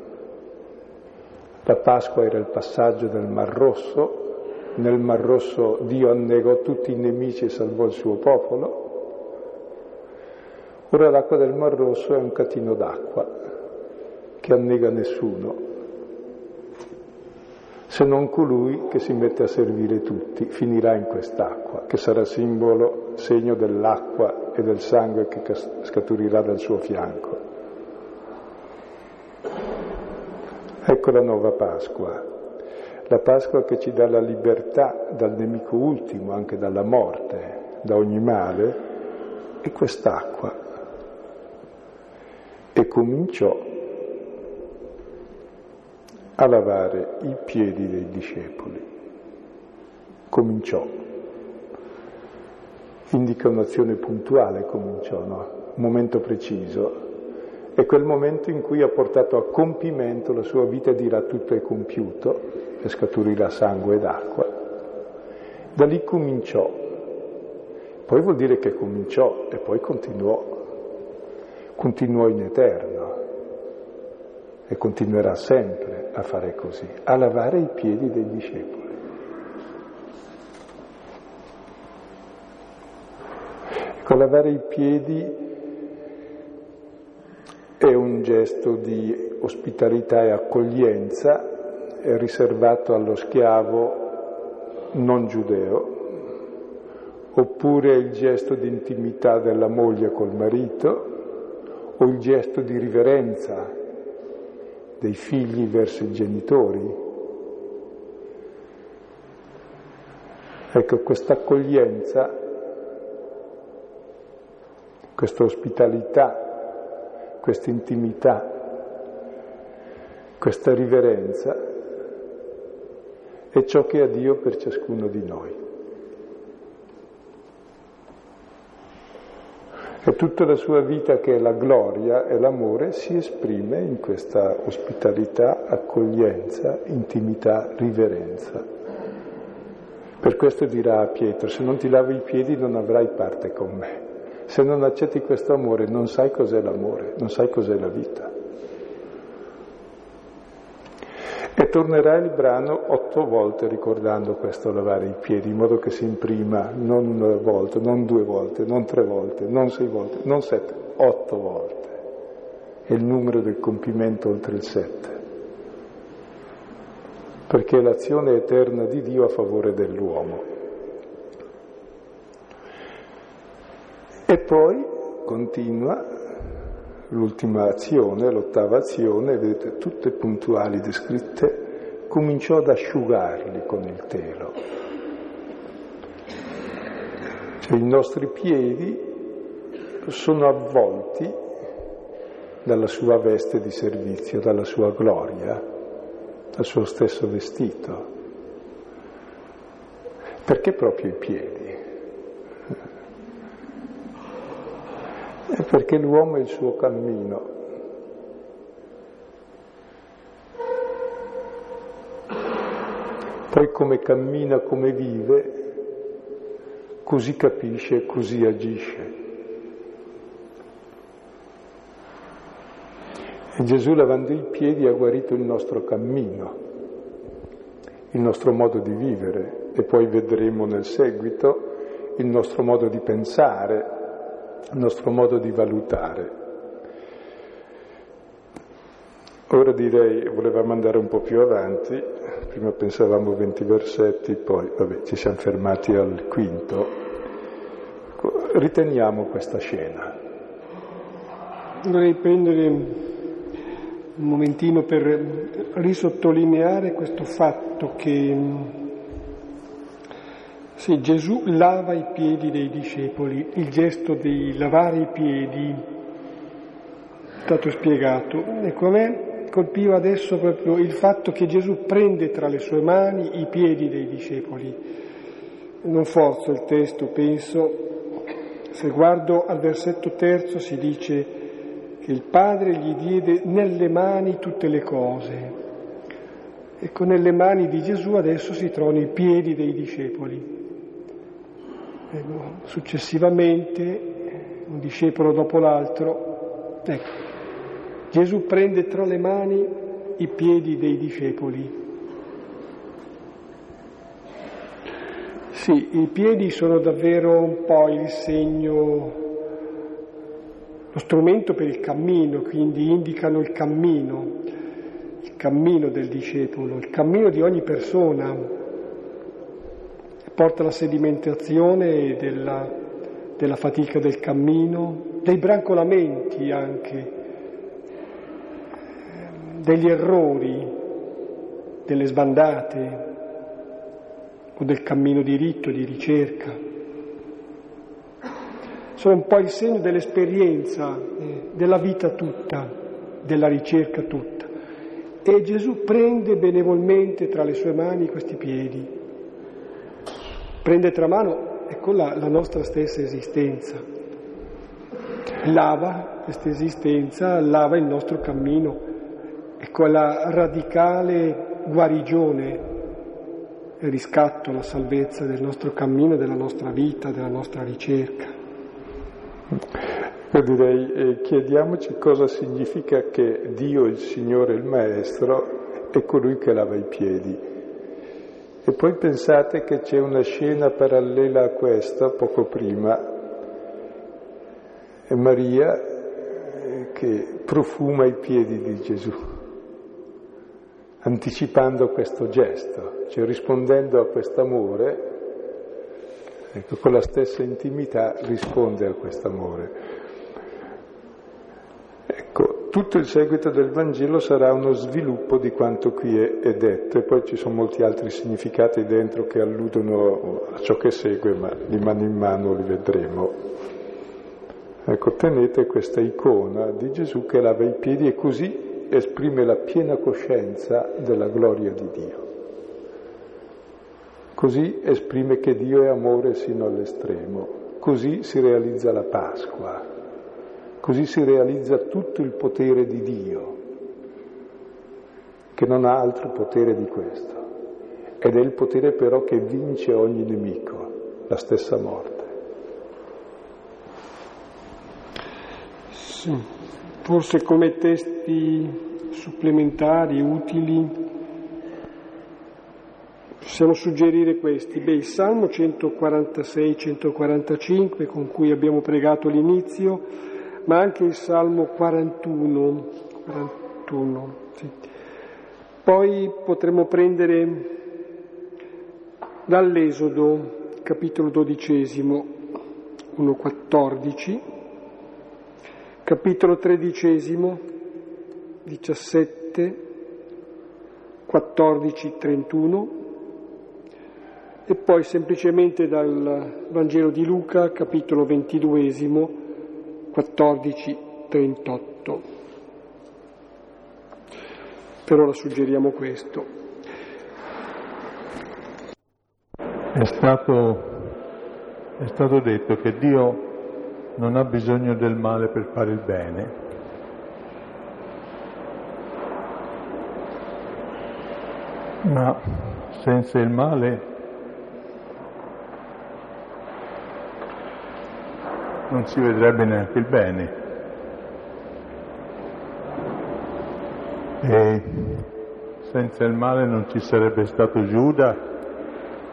[SPEAKER 2] La Pasqua era il passaggio del Mar Rosso, nel Mar Rosso Dio annegò tutti i nemici e salvò il suo popolo. Ora l'acqua del Mar Rosso è un catino d'acqua che annega nessuno, se non colui che si mette a servire tutti, finirà in quest'acqua, che sarà simbolo, segno dell'acqua e del sangue che scaturirà dal suo fianco. Ecco la nuova Pasqua, la Pasqua che ci dà la libertà dal nemico ultimo, anche dalla morte, da ogni male, è quest'acqua. E cominciò a lavare i piedi dei discepoli. Cominciò. Indica un'azione puntuale, cominciò, no? Un momento preciso. È quel momento in cui ha portato a compimento la sua vita dirà tutto è compiuto e scaturirà sangue ed acqua. Da lì cominciò. Poi vuol dire che cominciò e poi continuò. continuò in eterno e continuerà sempre a fare così, a lavare i piedi dei discepoli. Ecco, lavare i piedi è un gesto di ospitalità e accoglienza, è riservato allo schiavo non giudeo, oppure il gesto di intimità della moglie col marito, o il gesto di riverenza dei figli verso i genitori. Ecco, questa accoglienza, questa ospitalità, questa intimità, questa riverenza è ciò che ha Dio per ciascuno di noi. E tutta la sua vita, che è la gloria e l'amore, si esprime in questa ospitalità, accoglienza, intimità, riverenza. Per questo dirà a Pietro, se non ti lavi i piedi non avrai parte con me. Se non accetti questo amore non sai cos'è l'amore, non sai cos'è la vita. E tornerà il brano otto volte ricordando questo lavare i piedi, in modo che si imprima non una volta, non due volte, non tre volte, non sei volte, non sette, otto volte. È il numero del compimento oltre il sette. Perché è l'azione eterna di Dio a favore dell'uomo. E poi continua l'ultima azione, l'ottava azione, vedete, tutte puntuali descritte, cominciò ad asciugarli con il telo. Cioè, i nostri piedi sono avvolti dalla sua veste di servizio, dalla sua gloria, dal suo stesso vestito. Perché proprio i piedi? È perché l'uomo è il suo cammino. Poi come cammina, come vive, così capisce, così agisce. E Gesù lavando i piedi ha guarito il nostro cammino, il nostro modo di vivere e poi vedremo nel seguito il nostro modo di pensare, il nostro modo di valutare. Ora direi, volevamo andare un po' più avanti, prima pensavamo 20 versetti, poi vabbè, ci siamo fermati al quinto. Riteniamo questa scena.
[SPEAKER 1] Vorrei prendere un momentino per risottolineare questo fatto che sì, Gesù lava i piedi dei discepoli, il gesto di lavare i piedi è stato spiegato. Ecco, a me colpiva adesso proprio il fatto che Gesù prende tra le sue mani i piedi dei discepoli. Non forzo il testo, penso, se guardo al versetto terzo si dice che il Padre gli diede nelle mani tutte le cose. Ecco, nelle mani di Gesù adesso si trovano i piedi dei discepoli. Successivamente, un discepolo dopo l'altro, ecco, Gesù prende tra le mani i piedi dei discepoli. Sì, i piedi sono davvero un po' il segno, lo strumento per il cammino, quindi indicano il cammino, il cammino del discepolo, il cammino di ogni persona, porta alla sedimentazione della, della fatica del cammino, dei brancolamenti anche, degli errori, delle sbandate o del cammino diritto, di ricerca. Sono un po' il segno dell'esperienza, eh, della vita tutta, della ricerca tutta. E Gesù prende benevolmente tra le sue mani questi piedi prende tra mano ecco la, la nostra stessa esistenza, lava questa esistenza, lava il nostro cammino, ecco la radicale guarigione, il riscatto, la salvezza del nostro cammino, della nostra vita, della nostra ricerca.
[SPEAKER 2] Io direi eh, chiediamoci cosa significa che Dio, il Signore, il Maestro, è colui che lava i piedi. E poi pensate che c'è una scena parallela a questa, poco prima, è Maria eh, che profuma i piedi di Gesù, anticipando questo gesto, cioè rispondendo a quest'amore, ecco, con la stessa intimità risponde a quest'amore. Ecco, tutto il seguito del Vangelo sarà uno sviluppo di quanto qui è, è, detto e poi ci sono molti altri significati dentro che alludono a ciò che segue, ma di mano in mano li vedremo. Ecco, tenete questa icona di Gesù che lava i piedi e così esprime la piena coscienza della gloria di Dio. Così esprime che Dio è amore sino all'estremo, così si realizza la Pasqua. Così si realizza tutto il potere di Dio, che non ha altro potere di questo. Ed è il potere però che vince ogni nemico, la stessa morte.
[SPEAKER 1] Sì, forse come testi supplementari, utili, possiamo suggerire questi. Beh, il Salmo 146-145 con cui abbiamo pregato l'inizio, ma anche il Salmo 41. 41 sì. Poi potremmo prendere dall'Esodo, capitolo dodicesimo, 1.14, capitolo tredicesimo, 17, 14, 31, e poi semplicemente dal Vangelo di Luca, capitolo ventiduesimo, 14.38. Per ora suggeriamo questo.
[SPEAKER 3] È stato, è stato detto che Dio non ha bisogno del male per fare il bene. Ma senza il male non si vedrebbe neanche il bene. E senza il male non ci sarebbe stato Giuda,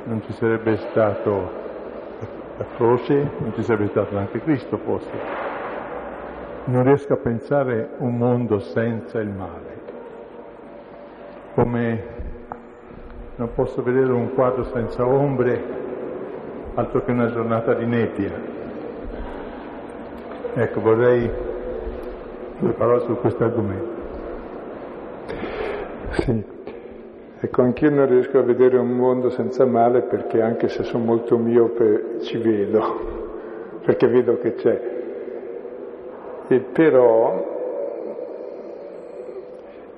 [SPEAKER 3] non ci sarebbe stato la croce, non ci sarebbe stato neanche Cristo forse. Non riesco a pensare un mondo senza il male. Come non posso vedere un quadro senza ombre, altro che una giornata di nebbia. Ecco, vorrei due parole su questo argomento.
[SPEAKER 2] Sì, ecco, anch'io non riesco a vedere un mondo senza male perché anche se sono molto miope ci vedo, perché vedo che c'è. E però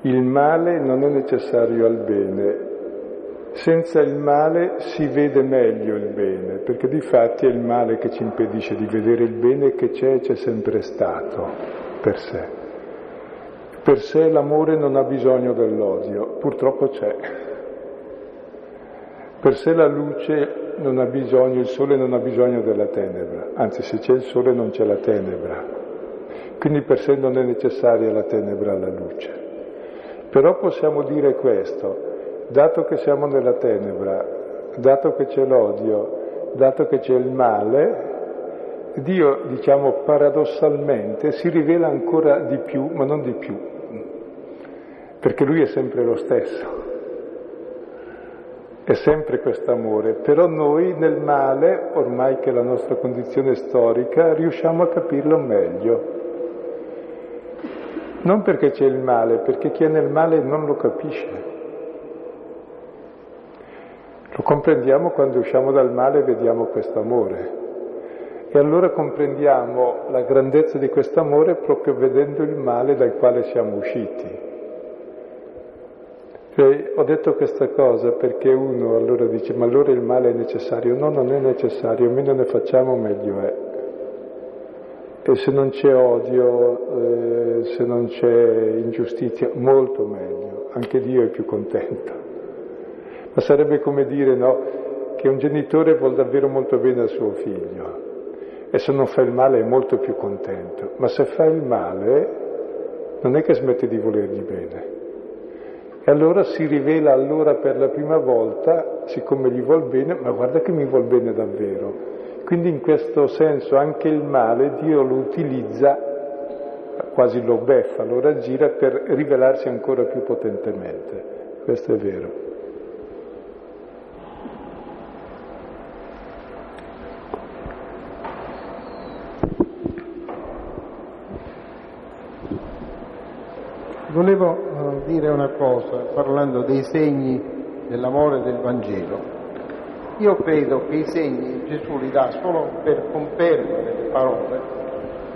[SPEAKER 2] il male non è necessario al bene, senza il male si vede meglio il bene, perché di fatti è il male che ci impedisce di vedere il bene che c'è e c'è sempre stato per sé. Per sé l'amore non ha bisogno dell'odio, purtroppo c'è. Per sé la luce non ha bisogno, il sole non ha bisogno della tenebra, anzi se c'è il sole non c'è la tenebra. Quindi per sé non è necessaria la tenebra alla luce. Però possiamo dire questo, dato che siamo nella tenebra, dato che c'è l'odio, dato che c'è il male, Dio, diciamo paradossalmente, si rivela ancora di più, ma non di più, perché Lui è sempre lo stesso, è sempre questo amore, però noi nel male, ormai che è la nostra condizione storica, riusciamo a capirlo meglio. Non perché c'è il male, perché chi è nel male non lo capisce. Comprendiamo quando usciamo dal male e vediamo questo amore. E allora comprendiamo la grandezza di questo amore proprio vedendo il male dal quale siamo usciti. E ho detto questa cosa perché uno allora dice ma allora il male è necessario? No, non è necessario, meno ne facciamo meglio è. E se non c'è odio, eh, se non c'è ingiustizia, molto meglio, anche Dio è più contento. Ma sarebbe come dire no, che un genitore vuole davvero molto bene al suo figlio. e se non fa il male è molto più contento, ma se fa il male non è che smette di volergli bene. E allora si rivela allora per la prima volta, siccome gli vuol bene, ma guarda che mi vuol bene davvero. Quindi in questo senso anche il male Dio lo utilizza, quasi lo beffa, lo raggira per rivelarsi ancora più potentemente. Questo è vero.
[SPEAKER 4] Volevo uh, dire una cosa parlando dei segni dell'amore del Vangelo. Io credo che i segni Gesù li dà solo per confermare le parole,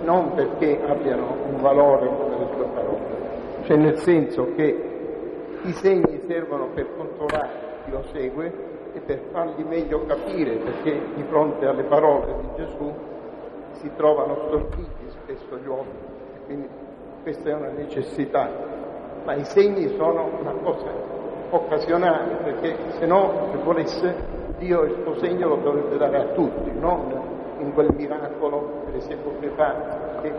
[SPEAKER 4] non perché abbiano un valore come le sue parole. Cioè nel senso che i segni servono per controllare chi lo segue e per fargli meglio capire, perché di fronte alle parole di Gesù si trovano storpiti spesso gli uomini. Quindi questa è una necessità, ma i segni sono una cosa occasionale, perché se no, se volesse, Dio il suo segno lo dovrebbe dare a tutti, non in quel miracolo, per esempio, che fa, che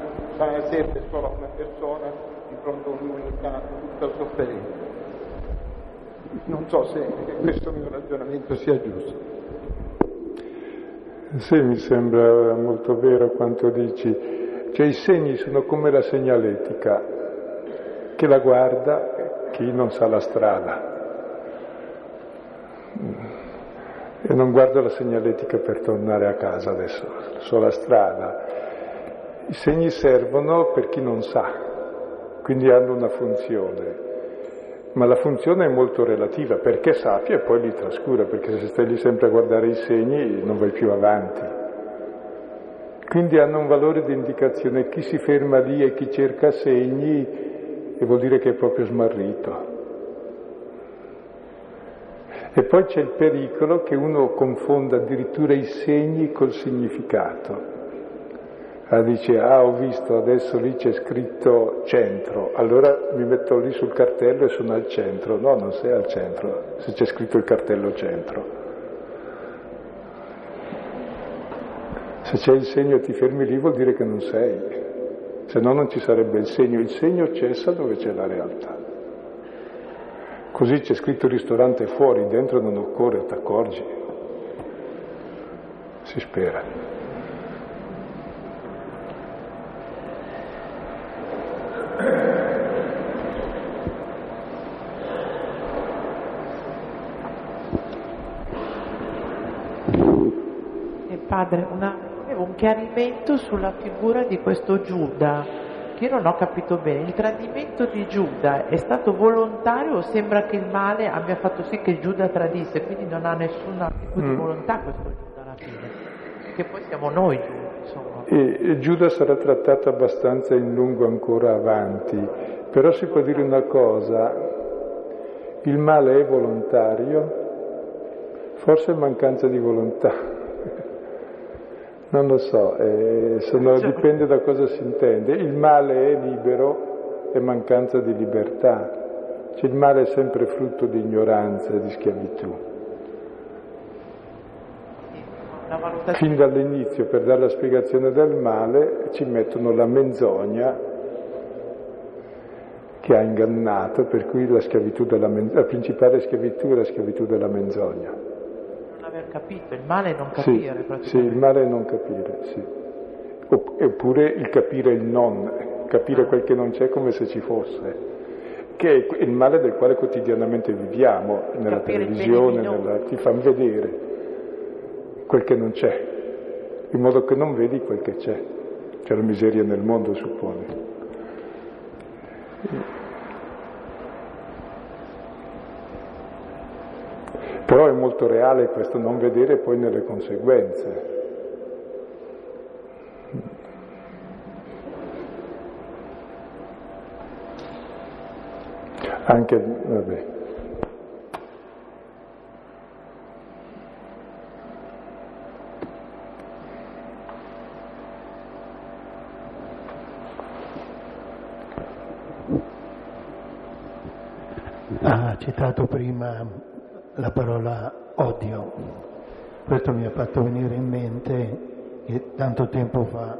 [SPEAKER 4] serve solo a una persona di fronte a un'umanità tutta sofferente. Non so se questo mio ragionamento sia giusto.
[SPEAKER 2] Sì, mi sembra molto vero quanto dici. Cioè i segni sono come la segnaletica, che la guarda chi non sa la strada. E non guardo la segnaletica per tornare a casa adesso, so la strada. I segni servono per chi non sa, quindi hanno una funzione. Ma la funzione è molto relativa, perché sappia e poi li trascura, perché se stai lì sempre a guardare i segni non vai più avanti. Quindi hanno un valore di indicazione. Chi si ferma lì e chi cerca segni vuol dire che è proprio smarrito. E poi c'è il pericolo che uno confonda addirittura i segni col significato. Ah, dice, ah ho visto, adesso lì c'è scritto centro, allora mi metto lì sul cartello e sono al centro. No, non sei al centro, se c'è scritto il cartello centro. Se c'è il segno e ti fermi lì vuol dire che non sei, se no non ci sarebbe il segno. Il segno cessa dove c'è la realtà. Così c'è scritto ristorante fuori, dentro non occorre, ti accorgi. Si spera.
[SPEAKER 5] E padre, una un chiarimento sulla figura di questo Giuda, che io non ho capito bene. Il tradimento di Giuda è stato volontario o sembra che il male abbia fatto sì che Giuda tradisse, quindi non ha nessuna tipo di mm. volontà questo Giuda alla fine? Che poi siamo noi insomma.
[SPEAKER 2] E, e Giuda sarà trattato abbastanza in lungo ancora avanti, però si può dire una cosa, il male è volontario, forse è mancanza di volontà. Non lo so, eh, sono, dipende da cosa si intende. Il male è libero, è mancanza di libertà. Cioè il male è sempre frutto di ignoranza, di schiavitù. Fin dall'inizio, per dare la spiegazione del male, ci mettono la menzogna che ha ingannato, per cui la, della, la principale schiavitù è la schiavitù della menzogna
[SPEAKER 5] aver capito, il male è non capire.
[SPEAKER 2] Sì, sì, il male è non capire, sì. Oppure il capire il non, capire quel che non c'è come se ci fosse, che è il male del quale quotidianamente viviamo, nella capire televisione, nella... ti fanno vedere quel che non c'è, in modo che non vedi quel che c'è. C'è la miseria nel mondo, suppone. Però è molto reale questo non vedere poi nelle conseguenze. Anche, vabbè.
[SPEAKER 4] Ha citato prima la parola odio. Questo mi ha fatto venire in mente
[SPEAKER 6] che tanto tempo fa,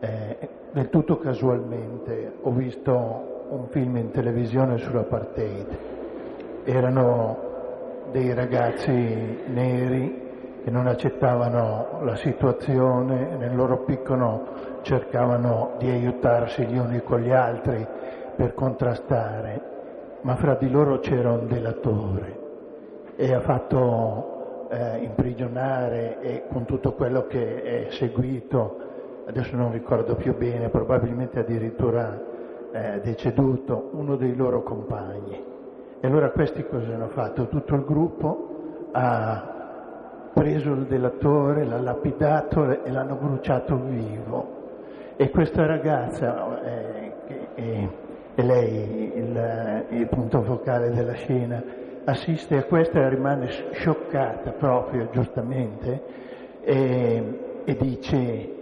[SPEAKER 6] eh, del tutto casualmente, ho visto un film in televisione sull'apartheid. Erano dei ragazzi neri che non accettavano la situazione, nel loro piccolo cercavano di aiutarsi gli uni con gli altri per contrastare, ma fra di loro c'era un delatore e ha fatto eh, imprigionare e con tutto quello che è seguito, adesso non ricordo più bene, probabilmente addirittura eh, deceduto, uno dei loro compagni. E allora questi cosa hanno fatto? Tutto il gruppo ha preso il delatore, l'ha lapidato e l'hanno bruciato vivo. E questa ragazza, eh, che è, lei il, il, punto focale della scena, assiste a questo e rimane scioccata proprio, giustamente, e, e dice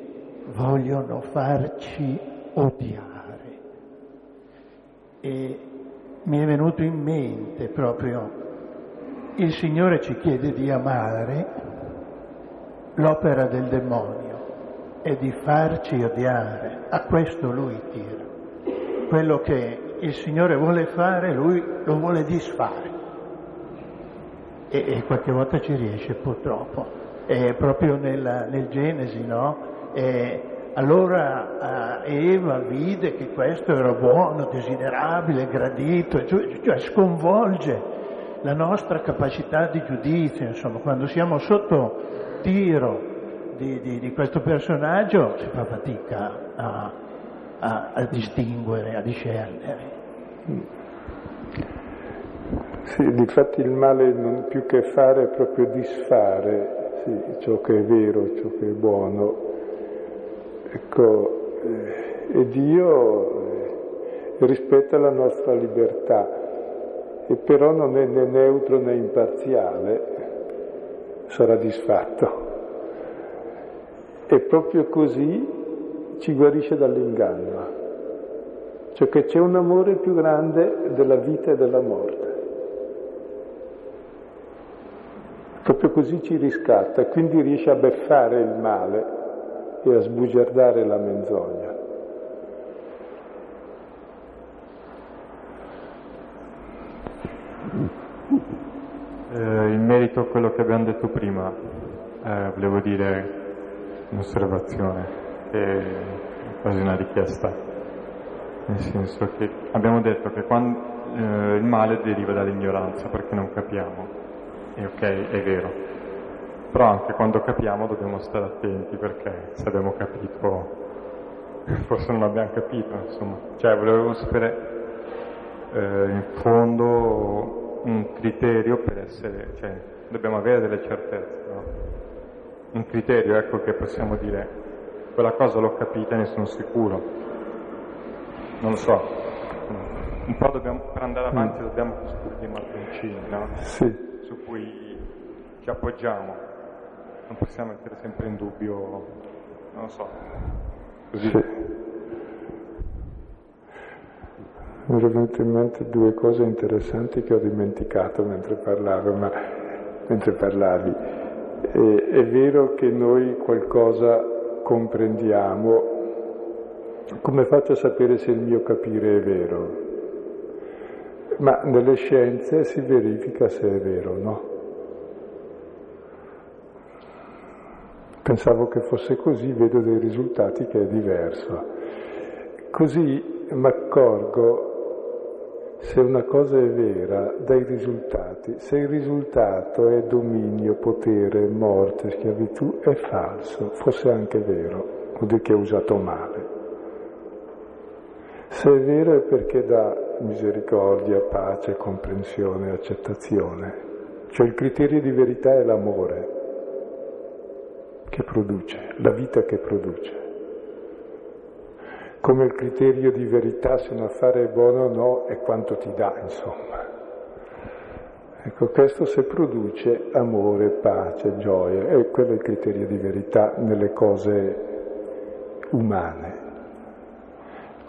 [SPEAKER 6] vogliono farci odiare. E mi è venuto in mente proprio il Signore ci chiede di amare l'opera del demonio e di farci odiare. A questo lui tira. Quello che il Signore vuole fare, lui lo vuole disfare. E, e qualche volta ci riesce purtroppo. È proprio nella, nel Genesi, no? E allora eh, Eva vide che questo era buono, desiderabile, gradito, cioè, cioè sconvolge la nostra capacità di giudizio, insomma, quando siamo sotto tiro di, di, di questo personaggio si fa fatica a, a, a distinguere, a discernere.
[SPEAKER 2] Sì, difatti il male non più che fare è proprio disfare sì, ciò che è vero, ciò che è buono. Ecco, eh, e Dio eh, rispetta la nostra libertà e però non è né neutro né imparziale, sarà disfatto. E proprio così ci guarisce dall'inganno, cioè che c'è un amore più grande della vita e della morte. Proprio così ci riscatta, quindi riesce a beffare il male e a sbugiardare la menzogna.
[SPEAKER 7] Eh, in merito a quello che abbiamo detto prima, eh, volevo dire un'osservazione, che è quasi una richiesta, nel senso che abbiamo detto che quando, eh, il male deriva dall'ignoranza perché non capiamo, e ok, è vero, però anche quando capiamo dobbiamo stare attenti perché se abbiamo capito, (laughs) forse non abbiamo capito, insomma, cioè volevo sapere eh, in fondo un criterio per essere, cioè dobbiamo avere delle certezze, no? un criterio ecco che possiamo dire quella cosa l'ho capita e ne sono sicuro, non lo so, un po' dobbiamo, per andare avanti mm. dobbiamo costruire dei mattoncini no?
[SPEAKER 2] sì.
[SPEAKER 7] Su cui ci appoggiamo, non possiamo mettere sempre in dubbio, non lo so, così.
[SPEAKER 2] Sì. Mi sono venute in mente due cose interessanti che ho dimenticato mentre parlavo, ma mentre parlavi. E, è vero che noi qualcosa comprendiamo, come faccio a sapere se il mio capire è vero? Ma nelle scienze si verifica se è vero o no. Pensavo che fosse così, vedo dei risultati che è diverso. Così mi accorgo se una cosa è vera dai risultati, se il risultato è dominio, potere, morte, schiavitù, è falso, fosse anche vero, vuol dire che è usato male. Se è vero è perché dà misericordia, pace, comprensione, accettazione. Cioè il criterio di verità è l'amore che produce, la vita che produce come il criterio di verità se un affare è buono o no è quanto ti dà, insomma. Ecco, questo se produce amore, pace, gioia, e quello è il criterio di verità nelle cose umane.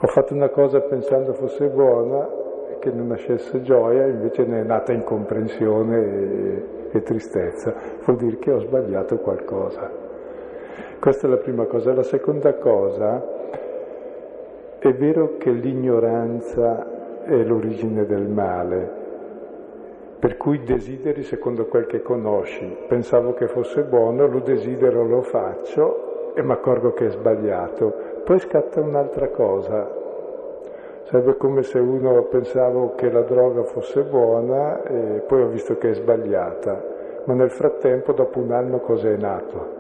[SPEAKER 2] Ho fatto una cosa pensando fosse buona e che non nascesse gioia, invece ne è nata incomprensione e, e tristezza. Vuol dire che ho sbagliato qualcosa. Questa è la prima cosa. La seconda cosa, è vero che l'ignoranza è l'origine del male, per cui desideri secondo quel che conosci. Pensavo che fosse buono, lo desidero, lo faccio e mi accorgo che è sbagliato. Poi scatta un'altra cosa. Sarebbe come se uno pensavo che la droga fosse buona e poi ho visto che è sbagliata. Ma nel frattempo, dopo un anno, cos'è nato?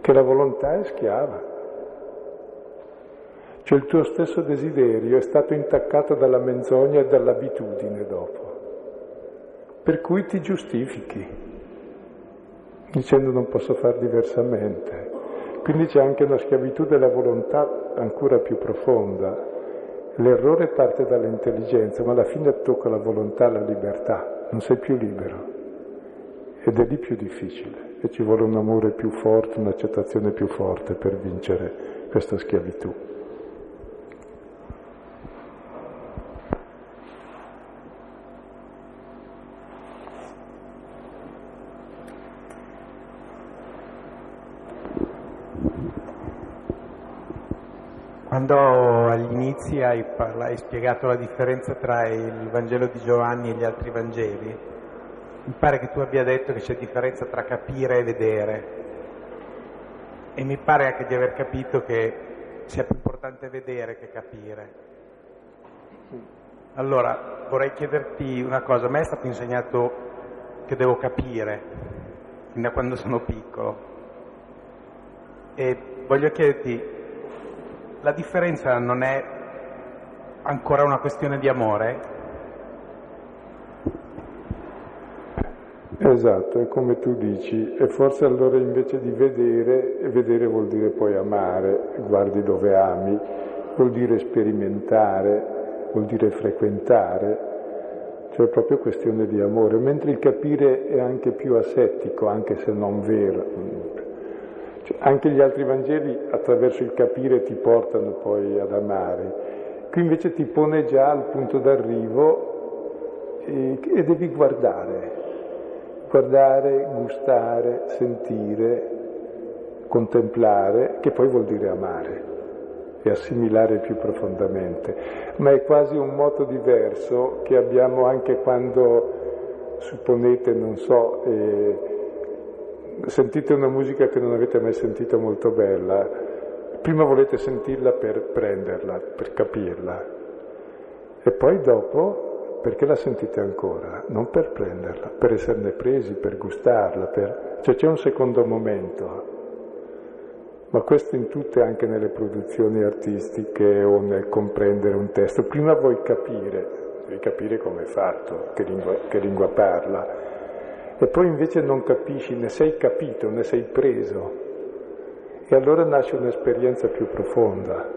[SPEAKER 2] Che la volontà è schiava. Cioè il tuo stesso desiderio è stato intaccato dalla menzogna e dall'abitudine dopo per cui ti giustifichi, dicendo non posso fare diversamente. Quindi c'è anche una schiavitù della volontà ancora più profonda. L'errore parte dall'intelligenza, ma alla fine tocca la volontà, la libertà, non sei più libero. Ed è lì più difficile e ci vuole un amore più forte, un'accettazione più forte per vincere questa schiavitù.
[SPEAKER 8] Quando agli inizi hai, hai, spiegato la differenza tra il Vangelo di Giovanni e gli altri Vangeli, mi pare che tu abbia detto che c'è differenza tra capire e vedere. E mi pare anche di aver capito che sia più importante vedere che capire. Allora, vorrei chiederti una cosa. A me è stato insegnato che devo capire, fin da quando sono piccolo. E voglio chiederti, la differenza non è ancora una questione di amore?
[SPEAKER 2] Esatto, è come tu dici, e forse allora invece di vedere, e vedere vuol dire poi amare, guardi dove ami, vuol dire sperimentare, vuol dire frequentare, cioè è proprio questione di amore, mentre il capire è anche più asettico, anche se non vero, cioè, anche gli altri Vangeli attraverso il capire ti portano poi ad amare. Qui invece ti pone già al punto d'arrivo e, e devi guardare, guardare, gustare, sentire, contemplare, che poi vuol dire amare e assimilare più profondamente. Ma è quasi un moto diverso che abbiamo anche quando, supponete, non so, eh, sentite una musica che non avete mai sentito molto bella, prima volete sentirla per prenderla, per capirla, e poi dopo perché la sentite ancora, non per prenderla, per esserne presi, per gustarla, per... cioè c'è un secondo momento. Ma questo in tutte, anche nelle produzioni artistiche o nel comprendere un testo. Prima vuoi capire, devi capire come è fatto, che lingua, che lingua parla, e poi invece non capisci, ne sei capito, ne sei preso. E allora nasce un'esperienza più profonda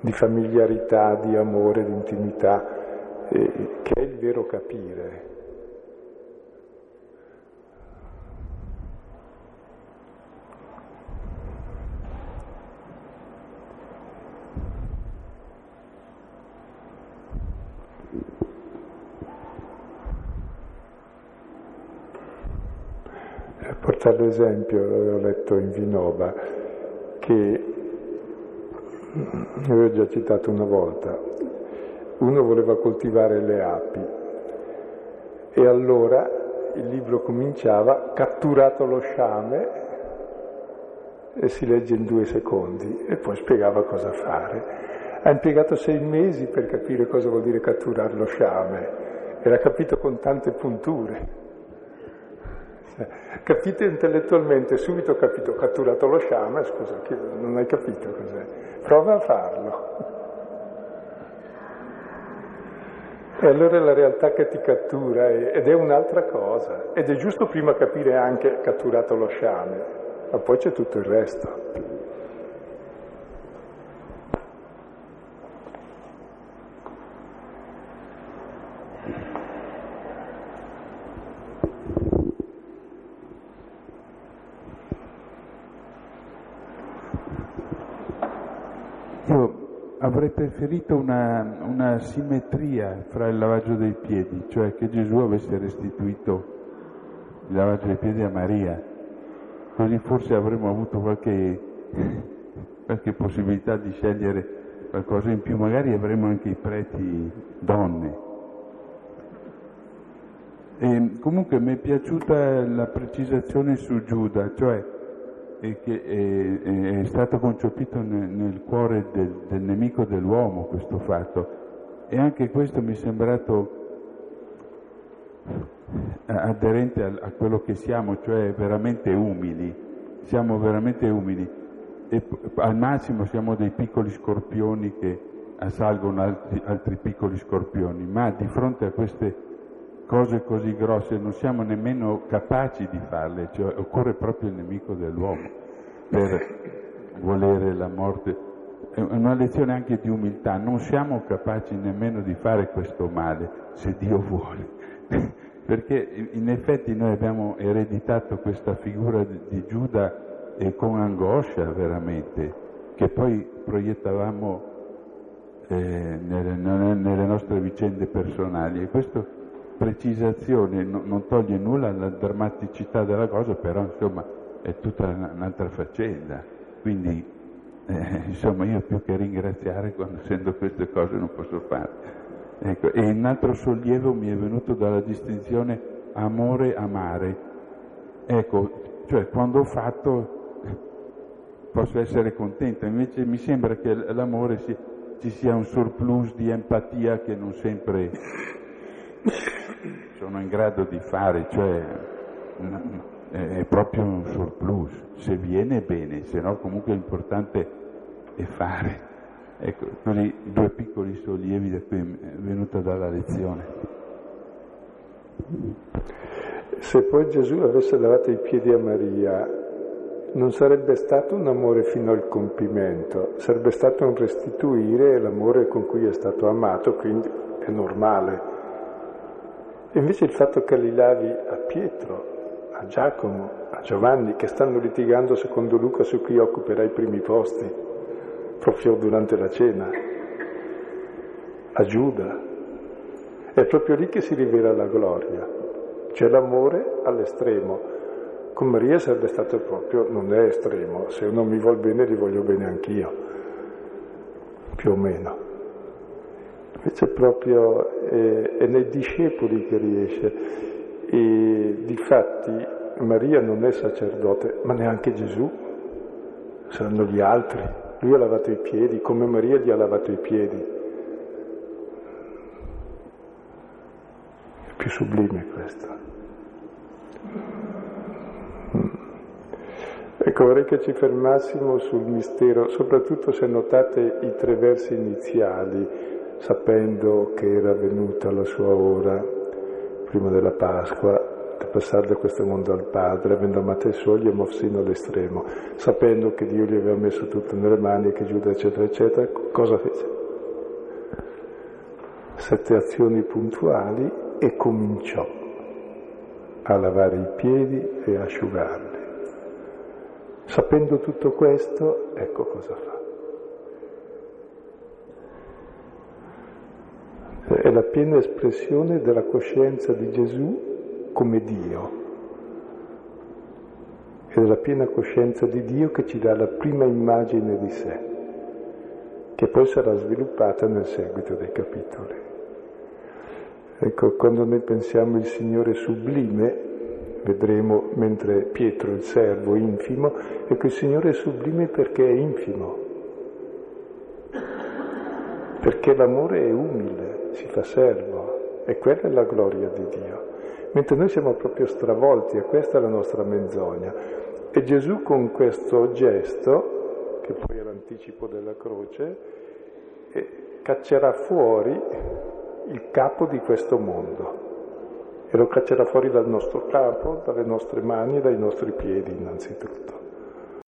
[SPEAKER 2] di familiarità, di amore, di intimità, eh, che è il vero capire. Portare l'esempio, l'ho letto in Vinova, che avevo già citato una volta, uno voleva coltivare le api e allora il libro cominciava catturato lo sciame e si legge in due secondi e poi spiegava cosa fare. Ha impiegato sei mesi per capire cosa vuol dire catturare lo sciame e l'ha capito con tante punture. Capite intellettualmente, subito ho capito, catturato lo sciame, scusa, non hai capito cos'è. Prova a farlo. E allora è la realtà che ti cattura ed è un'altra cosa. Ed è giusto prima capire anche catturato lo sciame, ma poi c'è tutto il resto.
[SPEAKER 9] Avrei preferito una, una, simmetria fra il lavaggio dei piedi, cioè che Gesù avesse restituito il lavaggio dei piedi a Maria così forse avremmo avuto qualche, (laughs) qualche possibilità di scegliere qualcosa in più, magari avremmo anche i preti donne. E comunque mi è piaciuta la precisazione su Giuda, cioè che è, è, stato concepito nel, nel cuore del, del, nemico dell'uomo questo fatto. E anche questo mi è sembrato aderente a, a quello che siamo, cioè veramente umili, siamo veramente umili. E al massimo siamo dei piccoli scorpioni che assalgono altri, altri piccoli scorpioni, ma di fronte a queste cose così grosse non siamo nemmeno capaci di farle, cioè occorre proprio il nemico dell'uomo per volere la morte. È una lezione anche di umiltà, non siamo capaci nemmeno di fare questo male se Dio vuole, (laughs) perché in effetti noi abbiamo ereditato questa figura di Giuda e con angoscia veramente, che poi proiettavamo eh, nelle, nelle nostre vicende personali e questo precisazione no, non toglie nulla alla drammaticità della cosa, però insomma è tutta un'altra faccenda. Quindi eh, insomma io più che ringraziare quando sento queste cose non posso fare. Ecco, e un altro sollievo mi è venuto dalla distinzione amore-amare. Ecco, cioè quando ho fatto posso essere contento, invece mi sembra che l'amore si, ci sia un surplus di empatia che non sempre (laughs) sono in grado di fare, cioè è proprio un surplus, se viene bene, se no comunque l'importante è fare. Ecco, così due piccoli sollievi da cui venuta dalla lezione.
[SPEAKER 2] Se poi Gesù avesse lavato i piedi a Maria, non sarebbe stato un amore fino al compimento, sarebbe stato un restituire l'amore con cui è stato amato, quindi è normale invece il fatto che li lavi a Pietro, a Giacomo, a Giovanni, che stanno litigando secondo Luca su chi occuperà i primi posti, proprio durante la cena, a Giuda, è proprio lì che si rivela la gloria. C'è l'amore all'estremo. Con Maria sarebbe stato proprio, non è estremo, se uno mi vuol bene gli voglio bene anch'io, più o meno. Invece proprio è, è nei discepoli che riesce. E difatti Maria non è sacerdote, ma neanche Gesù, saranno gli altri. Lui ha lavato i piedi, come Maria gli ha lavato i piedi. È più sublime questo. Mm. Ecco, vorrei che ci fermassimo sul mistero, soprattutto se notate i tre versi iniziali, sapendo che era venuta la sua ora, prima della Pasqua, da passare da questo mondo al Padre, avendo amato i suoi, gli amò fino all'estremo, sapendo che Dio gli aveva messo tutto nelle mani, che Giuda, eccetera, eccetera, cosa fece? Sette azioni puntuali e cominciò a lavare i piedi e asciugarli. Sapendo tutto questo, ecco cosa fa. è la piena espressione della coscienza di Gesù come Dio. È la piena coscienza di Dio che ci dà la prima immagine di sé, che poi sarà sviluppata nel seguito dei capitoli. Ecco, quando noi pensiamo il Signore sublime, vedremo mentre Pietro, il servo infimo, ecco il Signore è sublime perché è infimo, perché l'amore è umile si fa servo e quella è la gloria di Dio. Mentre noi siamo proprio stravolti e questa è la nostra menzogna. E Gesù con questo gesto, che poi è l'anticipo della croce, eh, caccerà fuori il capo di questo mondo e lo caccerà fuori dal nostro capo, dalle nostre mani e dai nostri piedi innanzitutto.